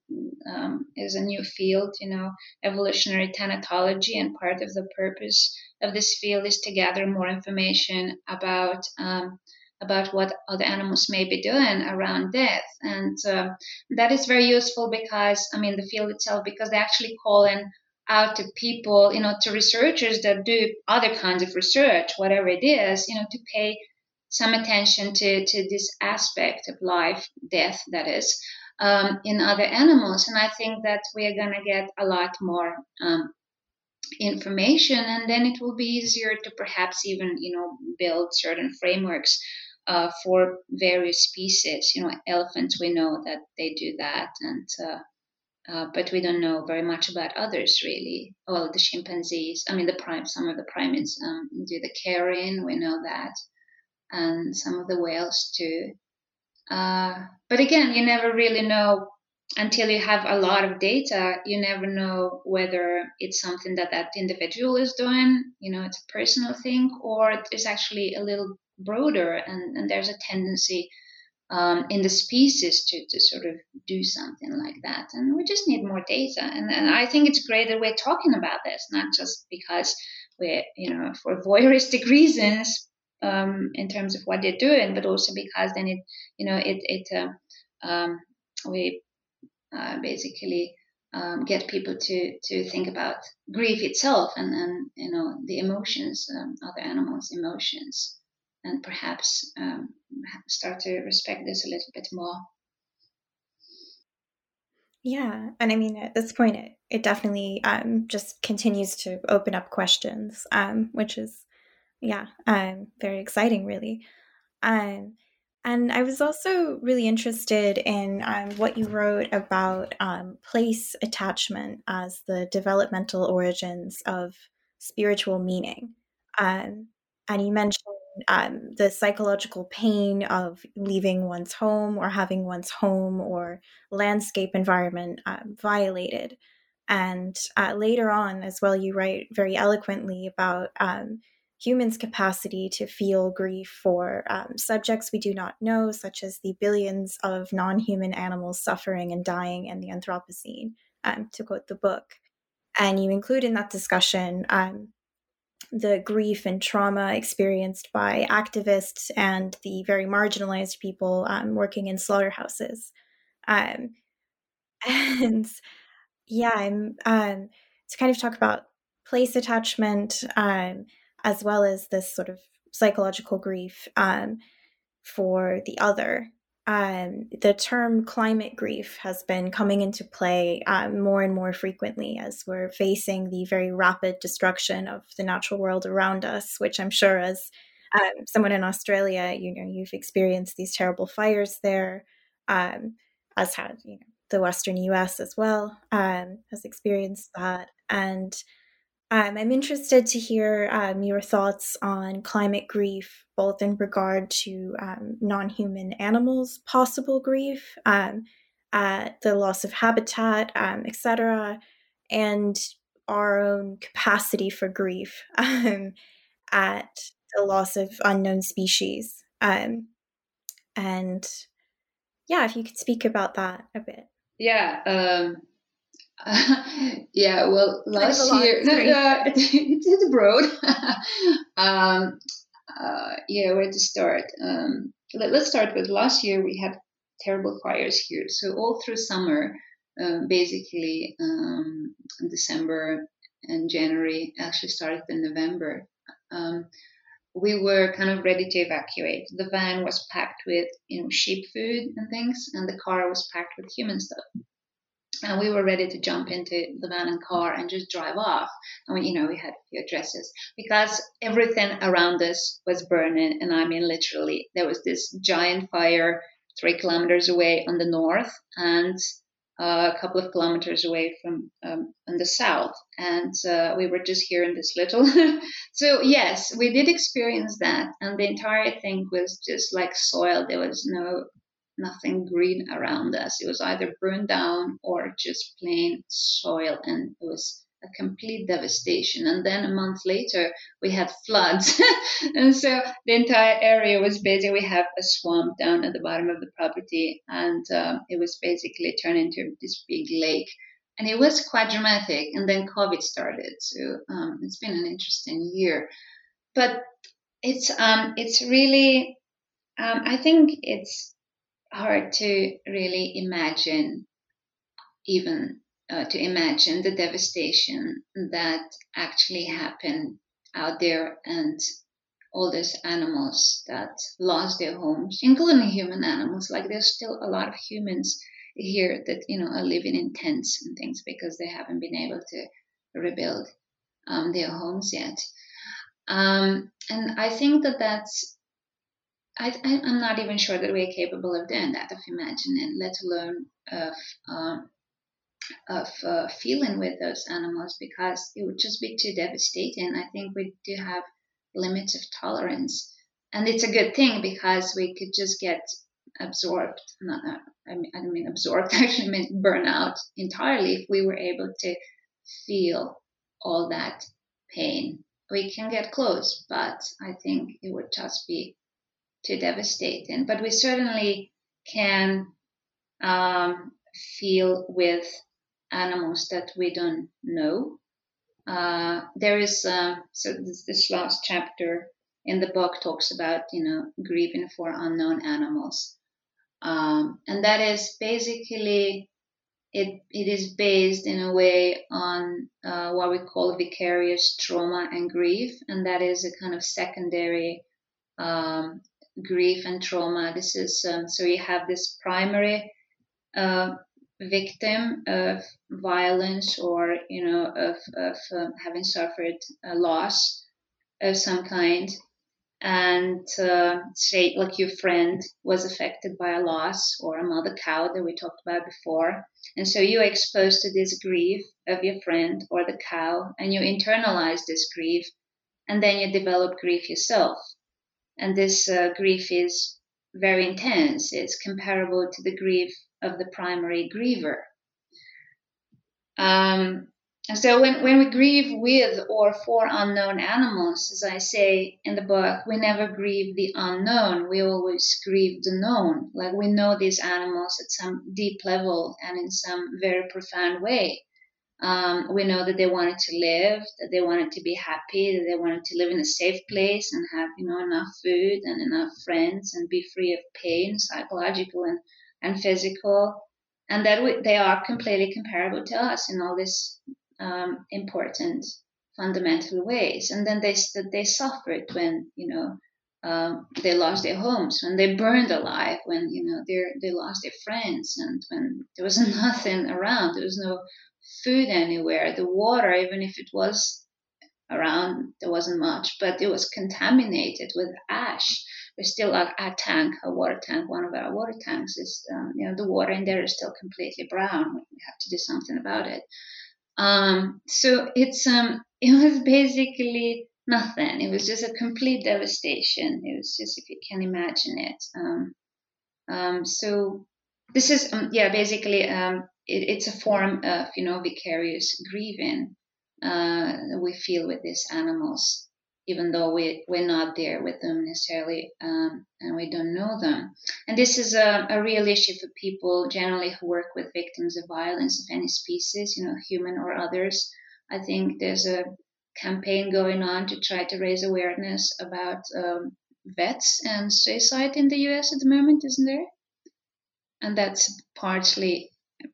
B: um, is a new field you know evolutionary thanatology and part of the purpose of this field is to gather more information about um, about what other animals may be doing around death. And uh, that is very useful because i mean the field itself because they actually call in out to people you know to researchers that do other kinds of research whatever it is you know to pay some attention to, to this aspect of life, death, that is, um, in other animals. And I think that we are going to get a lot more um, information, and then it will be easier to perhaps even, you know, build certain frameworks uh, for various species. You know, elephants, we know that they do that, and uh, uh, but we don't know very much about others really. Well, the chimpanzees, I mean, the prime, some of the primates um, do the carrying. We know that and some of the whales too. Uh, but again, you never really know until you have a lot of data. You never know whether it's something that that individual is doing. You know, it's a personal thing, or it's actually a little broader, and, and there's a tendency um, in the species to, to sort of do something like that. And we just need more data. And, and I think it's great that we're talking about this, not just because we're, you know, for voyeuristic reasons, um, in terms of what they're doing, but also because then it, you know, it it uh, um, we uh, basically um, get people to to think about grief itself and and you know the emotions, um, other animals' emotions, and perhaps um, start to respect this a little bit more.
A: Yeah, and I mean at this point, it, it definitely um, just continues to open up questions, which is yeah, um, very exciting, really. Um, and I was also really interested in um, what you wrote about um, place attachment as the developmental origins of spiritual meaning. Um, and you mentioned um, the psychological pain of leaving one's home or having one's home or landscape environment uh, violated. And uh, later on, as well, you write very eloquently about um, humans' capacity to feel grief for um, subjects we do not know, such as the billions of non human animals suffering and dying in the Anthropocene, um, to quote the book. And you include in that discussion um, the grief and trauma experienced by activists and the very marginalized people um, working in slaughterhouses. Um, and yeah, I'm um, to kind of talk about place attachment, as well as this sort of psychological grief um, for the other. Um, the term climate grief has been coming into play um, more and more frequently as we're facing the very rapid destruction of the natural world around us, which I'm sure, as um, someone in Australia, you know, you've experienced these terrible fires there, um, as had you know the Western U.S. as well um, has experienced that, and um, I'm interested to hear um, your thoughts on climate grief, both in regard to um, non human animals' possible grief, at the loss of habitat, um, etc., and our own capacity for grief um, at the loss of unknown species. and yeah, if you could speak about that a bit.
B: Yeah. yeah, well, last year, no, no, it's broad. um, uh, yeah, where to start? Um, let, us start with last year. We had terrible fires here, so all through summer, um, basically um, December and January, actually started in November. Um, we were kind of ready to evacuate. The van was packed with you know sheep food and things, and the car was packed with human stuff and we were ready to jump into the van and car and just drive off. And we, you know, we had a few addresses because everything around us was burning. And I mean, literally, there was this giant fire three kilometers away on the north and uh, a couple of kilometers away from um, on the south. And uh, we were just here in this little. so yes, we did experience that, and the entire thing was just like soil. There was no nothing green around us. It was either burned down or just plain soil, and it was a complete devastation. And then a month later, we had floods, and so the entire area was basically we have a swamp down at the bottom of the property, and um, it was basically turned into this big lake. And it was quite dramatic. And then COVID started, so um, it's been an interesting year. But it's um, it's really um, I think it's hard to really imagine, even uh, to imagine the devastation that actually happened out there and all these animals that lost their homes, including human animals. Like there's still a lot of humans here that you know are living in tents and things because they haven't been able to rebuild um, their homes yet. Um, and I think that that's I, am not even sure that we're capable of doing that, of imagining, let alone of um, of uh, feeling with those animals, because it would just be too devastating. I think we do have limits of tolerance, and it's a good thing because we could just get absorbed. Not, I mean, I don't mean absorbed. I actually, mean burn out entirely if we were able to feel all that pain. We can get close, but I think it would just be too devastating. But we certainly can um, feel with animals that we don't know. Uh, there is uh, so this, this, last chapter in the book talks about you know grieving for unknown animals, um, and that is basically it. It is based in a way on uh, what we call vicarious trauma and grief, and that is a kind of secondary um, grief and trauma. This is um, so you have this primary uh, victim of violence or you know of of um, having suffered a loss of some kind, and uh, say like your friend was affected by a loss or a mother cow that we talked about before, and so you're exposed to this grief of your friend or the cow, and you internalize this grief, and then you develop grief yourself and this uh, grief is very intense. It's comparable to the grief of the primary griever. Um, and so when, when we grieve with or for unknown animals, as I say in the book, we never grieve the unknown. We always grieve the known. Like we know these animals at some deep level and in some very profound way. Um, we know that they wanted to live, that they wanted to be happy, that they wanted to live in a safe place and have, you know, enough food and enough friends and be free of pain, psychological and, and physical, and that we, they are completely comparable to us in all these um, important fundamental ways. And then they they suffered when you know um, they lost their homes, when they burned alive, when you know they they lost their friends, and when there was nothing around, there was no food anywhere. The water, even if it was around, there wasn't much, but it was contaminated with ash. There's still a, a tank, a water tank. One of our water tanks is, um, you know, the water in there is still completely brown. We have to do something about it. Um, so it's um, it was basically nothing. It was just a complete devastation. It was just if you can imagine it. Um, um, so this is um, yeah, basically um, it, it's a form of you know vicarious grieving uh, we feel with these animals even though we, we're not there with them necessarily um, and we don't know them. And this is a, a, real issue for people generally who work with victims of violence of any species, you know, human or others. I think there's a campaign going on to try to raise awareness about um, vets and suicide in the US at the moment, isn't there? And that's partly,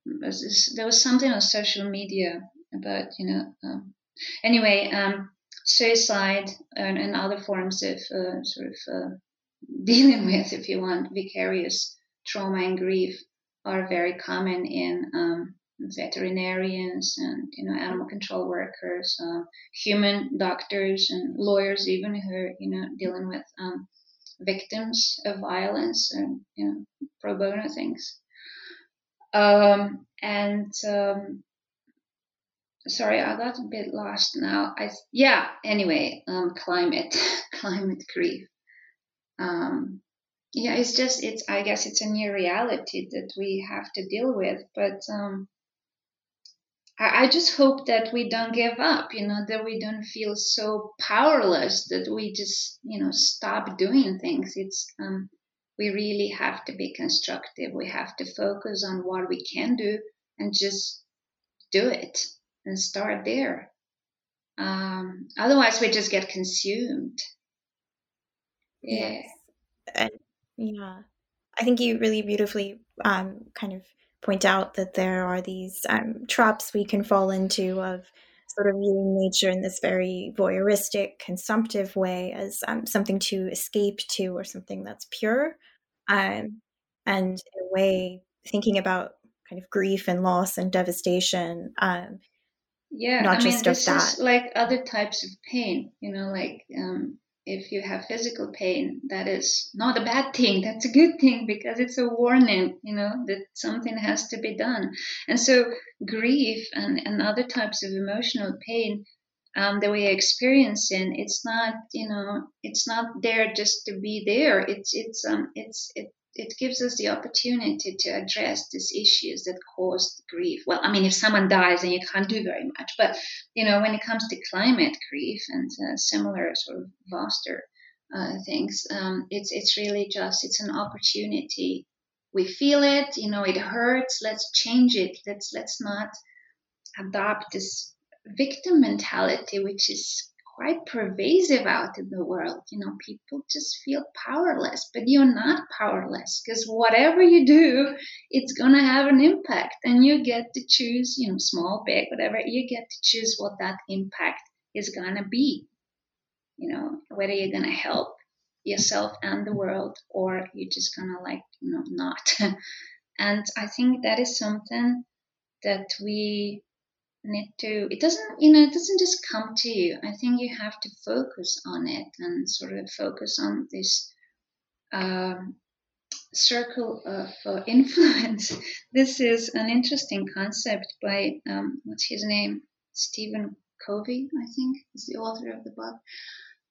B: there was something on social media about, you know, um, anyway, um, suicide and, and other forms of uh, sort of uh, dealing with, if you want, vicarious trauma and grief are very common in um, veterinarians and you know animal control workers, uh, human doctors and lawyers, even who are you know dealing with um, victims of violence and you know pro bono things. Um, and um, sorry, I got a bit lost now. I yeah. Anyway, um, climate, climate grief. Um, yeah, it's just it's. I guess it's a new reality that we have to deal with. But um, I, just hope that we don't give up. You know, that we don't feel so powerless that we just you know stop doing things. It's um, we really have to be constructive. We have to focus on what we can do and just do it and start there. Um, otherwise, we just get consumed.
A: Yeah. Yes. And yeah, I think you really beautifully um, kind of point out that there are these um, traps we can fall into of sort of viewing nature in this very voyeuristic, consumptive way as um, something to escape to or something that's pure. Um, and in a way, thinking about kind of grief and loss and devastation um,
B: yeah not I just mean, this that. is like other types of pain you know like um, if you have physical pain that is not a bad thing. That's a good thing because it's a warning you know that something has to be done. And so grief and, and other types of emotional pain um, that we're experiencing it's not you know it's not there just to be there. It's it's um it's it it gives us the opportunity to address these issues that caused grief. Well, I mean, if someone dies, then you can't do very much. But you know, when it comes to climate grief and uh, similar sort of vaster uh, things, um, it's it's really just it's an opportunity. We feel it, you know, it hurts. Let's change it. Let's let's not adopt this victim mentality, which is quite pervasive out in the world. You know, people just feel powerless, but you're not powerless because whatever you do, it's going to have an impact and you get to choose, you know, small, big, whatever, you get to choose what that impact is going to be. You know, whether you're going to help yourself and the world or you're just going to like, you know, not. and I think that is something that we need to it doesn't you know it doesn't just come to you. I think you have to focus on it and sort of focus on this um, circle of uh, influence. This is an interesting concept by um, what's his name? Stephen covey i think is the author of the book.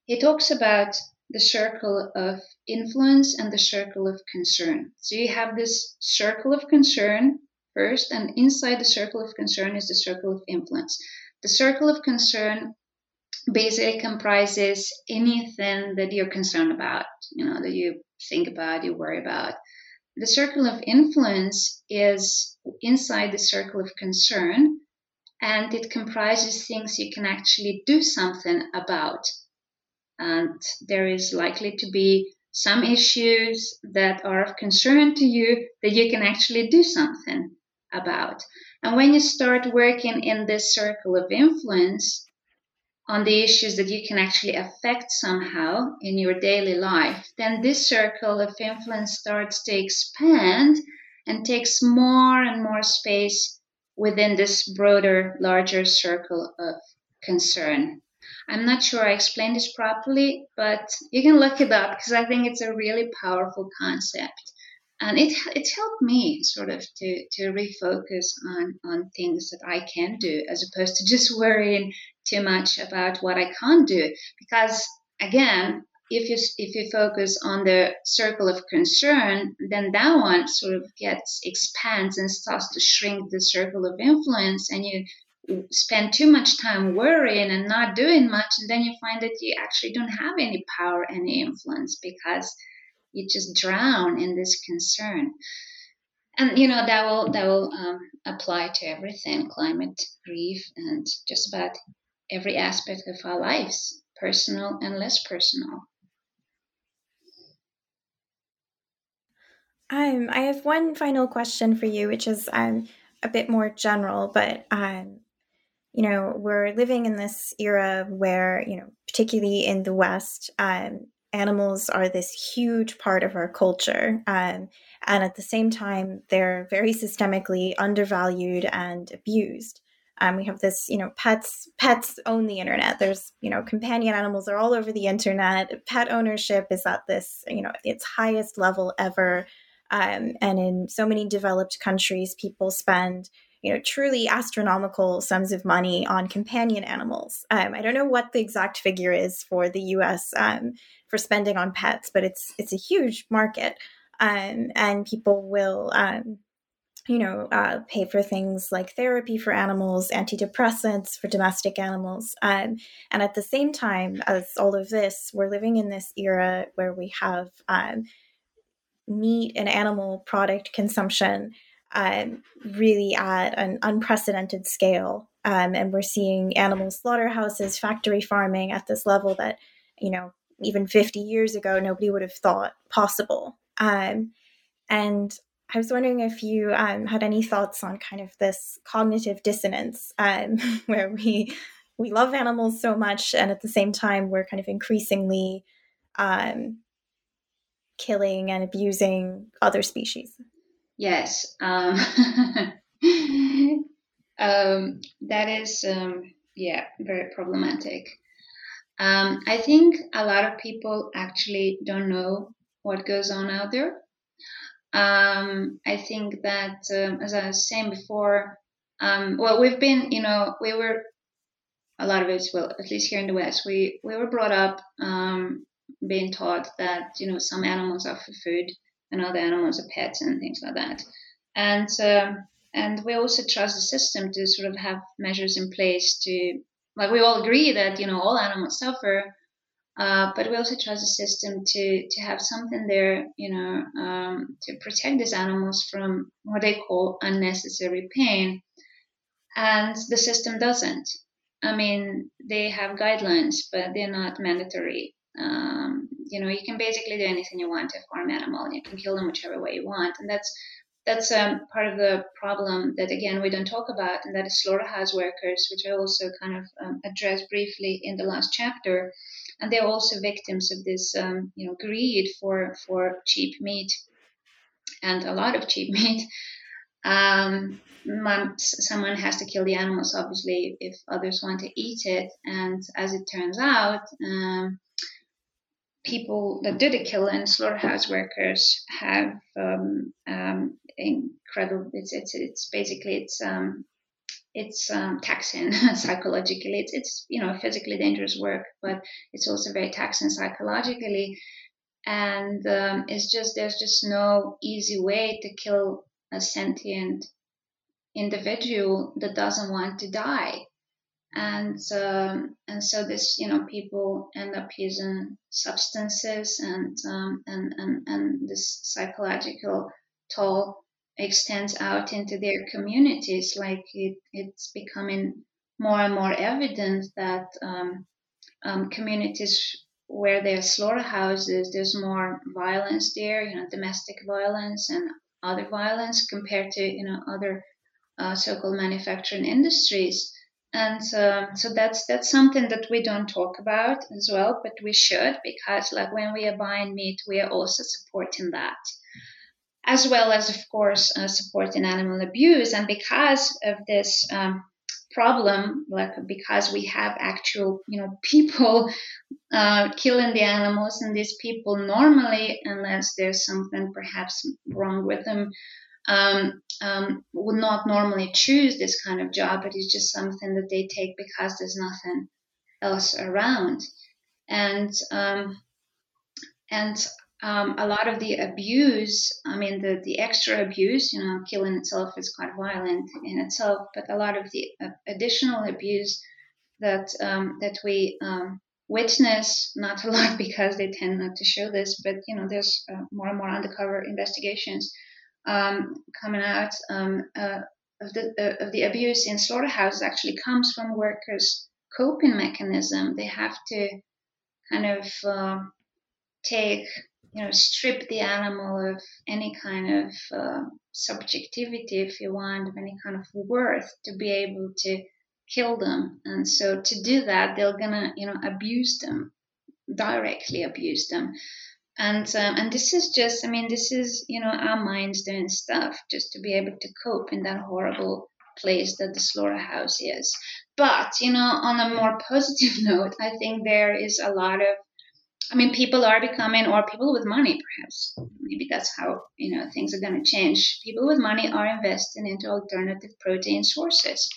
B: He talks about the circle of influence and the circle of concern. So you have this circle of concern first, and inside the circle of concern is the circle of influence. The circle of concern basically comprises anything that you're concerned about, you know, that you think about, you worry about. The circle of influence is inside the circle of concern, and it comprises things you can actually do something about. And there is likely to be some issues that are of concern to you that you can actually do something about. And when you start working in this circle of influence, on the issues that you can actually affect somehow in your daily life, then this circle of influence starts to expand and takes more and more space within this broader, larger circle of concern. I'm not sure I explained this properly, but you can look it up because I think it's a really powerful concept. And it it's helped me sort of to, to refocus on, on things that I can do as opposed to just worrying too much about what I can't do. Because again, if you if you focus on the circle of concern, then that one sort of gets expands and starts to shrink the circle of influence, and you spend too much time worrying and not doing much, and then you find that you actually don't have any power, any influence because you just drown in this concern. And you know that will that will um, apply to everything: climate, grief, and just about every aspect of our lives, personal and less personal.
A: Um, I have one final question for you, which is um, a bit more general, but um, you know, we're living in this era where, you know, particularly in the West, um, animals are this huge part of our culture. Um, and at the same time, they're very systemically undervalued and abused. Um, we have this, you know, pets pets own the internet. There's, you know, companion animals are all over the internet. Pet ownership is at this, you know, its highest level ever. Um, and in so many developed countries, people spend you know, truly astronomical sums of money on companion animals. Um, I don't know what the exact figure is for the U.S. Um, for spending on pets, but it's it's a huge market, um, and people will. Um, you know, uh, pay for things like therapy for animals, antidepressants for domestic animals. Um, and at the same time as all of this, we're living in this era where we have um, meat and animal product consumption um, really at an unprecedented scale. Um, and we're seeing animal slaughterhouses, factory farming at this level that, you know, even 50 years ago, nobody would have thought possible. Um, and I was wondering if you um, had any thoughts on kind of this cognitive dissonance um, where we we love animals so much, and at the same time, we're kind of increasingly um, killing and abusing other species.
B: Yes, um, um, that is, yeah, very problematic. Um, I think a lot of people actually don't know what goes on out there. Um, I think that, um, as I was saying before, well, we've been, you know, we were a lot of it, well, at least here in the West, we we were brought up being taught that you know some animals are for food and other animals are pets and things like that. And um, and we also trust the system to sort of have measures in place to like we all agree that you know all animals suffer, uh, but we also trust the system to to have something there, you know, um, to protect these animals from what they call unnecessary pain, and the system doesn't. I mean, they have guidelines, but they're not mandatory. Um, you know, you can basically do anything you want to a farm animal, you can kill them whichever way you want, and that's that's um, part of the problem that again we don't talk about, and that is slaughterhouse workers, which I also kind of um, addressed briefly in the last chapter, and they're also victims of this, um, you know, greed for for cheap meat, and a lot of cheap meat. Um, someone has to kill the animals, obviously, if others want to eat it, and as it turns out um, people that do the killing, slaughterhouse workers, have um, um, incredible. It's it's it's basically it's um, it's um, taxing psychologically. It's it's you know physically dangerous work, but it's also very taxing psychologically. And um, it's just there's just no easy way to kill a sentient individual that doesn't want to die and um, and so this you know people end up using substances and um, and, and and this psychological toll extends out into their communities like it, it's becoming more and more evident that um, um communities where there are slaughterhouses there's more violence there you know domestic violence and other violence compared to you know other uh, so-called manufacturing industries. And um, so that's that's something that we don't talk about as well, but we should because like when we are buying meat, we are also supporting that, as well as of course uh, supporting animal abuse, and because of this. Um, problem like because we have actual you know people uh, killing the animals and these people normally unless there's something perhaps wrong with them um, um, would not normally choose this kind of job, but it's just something that they take because there's nothing else around. And um, and um, a lot of the abuse, I mean, the, the extra abuse, you know, killing itself is quite violent in itself, but a lot of the additional abuse that um, that we um, witness, not a lot because they tend not to show this, but you know, there's uh, more and more undercover investigations um, coming out um, uh, of, the, uh, of the abuse in slaughterhouses actually comes from workers' coping mechanism. They have to kind of uh, take, you know, strip the animal of any kind of uh, subjectivity, if you want, of any kind of worth to be able to kill them. And so to do that, they're gonna, you know, abuse them, directly abuse them and um, and this is just i mean this is you know our minds doing stuff just to be able to cope in that horrible place that the slaughterhouse is but you know on a more positive note i think there is a lot of i mean people are becoming or people with money perhaps maybe that's how you know things are going to change people with money are investing into alternative protein sources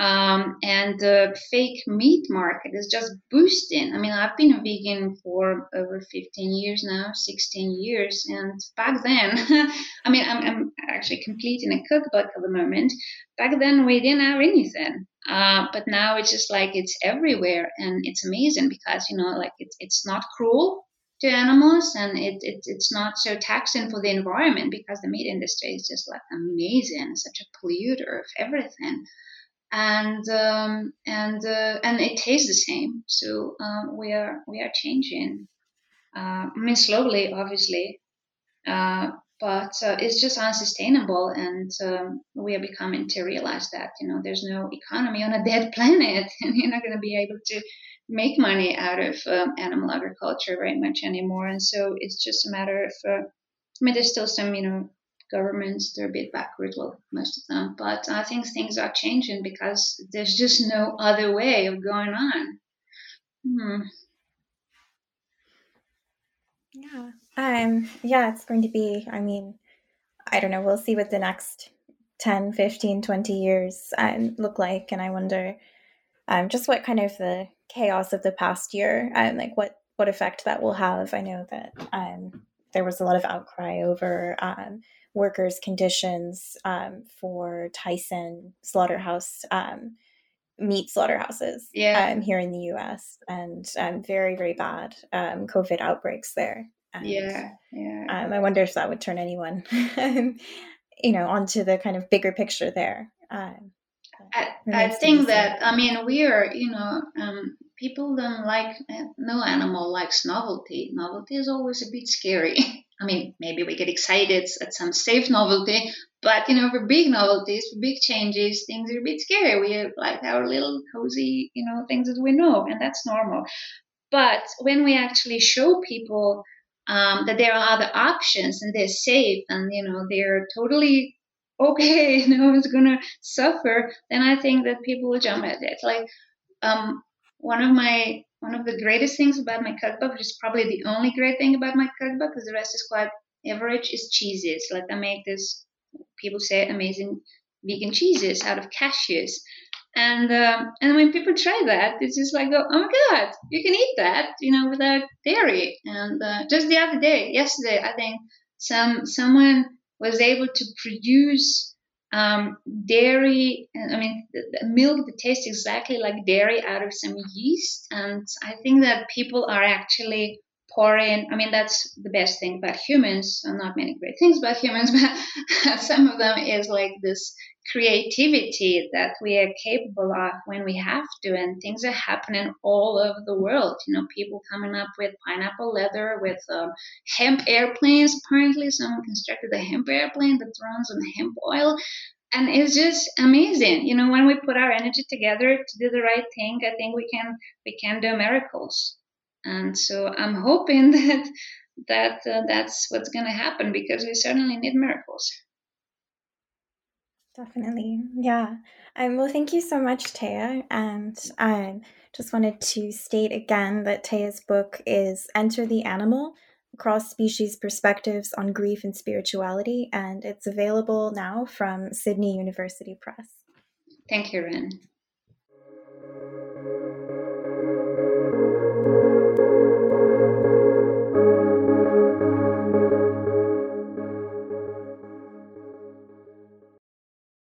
B: um, and the fake meat market is just boosting. I mean, I've been a vegan for over 15 years now, 16 years, and back then, I mean, I'm, I'm, actually completing a cookbook at the moment. Back then, we didn't have anything, uh, but now it's just like it's everywhere, and it's amazing because you know, like it's it's not cruel to animals and it, it, it's not so taxing for the environment because the meat industry is just like amazing such a polluter of everything and um, and uh, and it tastes the same. So um, we are we are changing. Uh, I mean, slowly, obviously, uh, but uh, it's just unsustainable, and um, we are becoming to realize that you know there's no economy on a dead planet, and you're not going to be able to make money out of um, animal agriculture very much anymore. And so it's just a matter of. Uh, I mean, there's still some you know governments they're a bit backward well most of them but i think things are changing because there's just no other way of going on hmm.
A: yeah um yeah it's going to be i mean i don't know we'll see what the next 10 15 20 years um, look like and i wonder um, just what kind of the chaos of the past year and um, like what what effect that will have i know that um, there was a lot of outcry over um, workers' conditions um, for Tyson slaughterhouse um, meat slaughterhouses
B: yeah.
A: um, here in the U.S. and um, very very bad um, COVID outbreaks there. And,
B: yeah, yeah.
A: Um, I wonder if that would turn anyone, you know, onto the kind of bigger picture there.
B: Um, I, I think that I mean we are, you know, um, people don't like uh, no animal likes novelty. Novelty is always a bit scary. I mean, maybe we get excited at some safe novelty, but you know, for big novelties, for big changes, things are a bit scary. We like our little cozy, you know, things that we know, and that's normal. But when we actually show people um, that there are other options and they're safe and you know they're totally okay, no one's gonna suffer, then I think that people will jump at it. Like um, one of my one of the greatest things about my cookbook, which is probably the only great thing about my cookbook, because the rest is quite average, is cheeses. Like I make this, people say, amazing vegan cheeses out of cashews. And um, and when people try that, it's just like, oh, my god, you can eat that, you know, without dairy. And uh, just the other day, yesterday, I think some someone was able to produce um, dairy, I mean, milk that tastes exactly like dairy out of some yeast. And I think that people are actually I mean, that's the best thing about humans. And not many great things about humans, but some of them is like this creativity that we are capable of when we have to. And things are happening all over the world. You know, people coming up with pineapple leather, with um, hemp airplanes. Apparently, someone constructed a hemp airplane that runs on hemp oil. and it's just amazing you know when we put our energy together to do the right thing i think we can we can do miracles and so i'm hoping that that uh, that's what's going to happen because we certainly need miracles
A: definitely yeah um, well thank you so much Teya and i just wanted to state again that Teya's book is enter the animal cross species perspectives on grief and spirituality, and it's available now from Sydney University Press.
B: Thank you, Ren.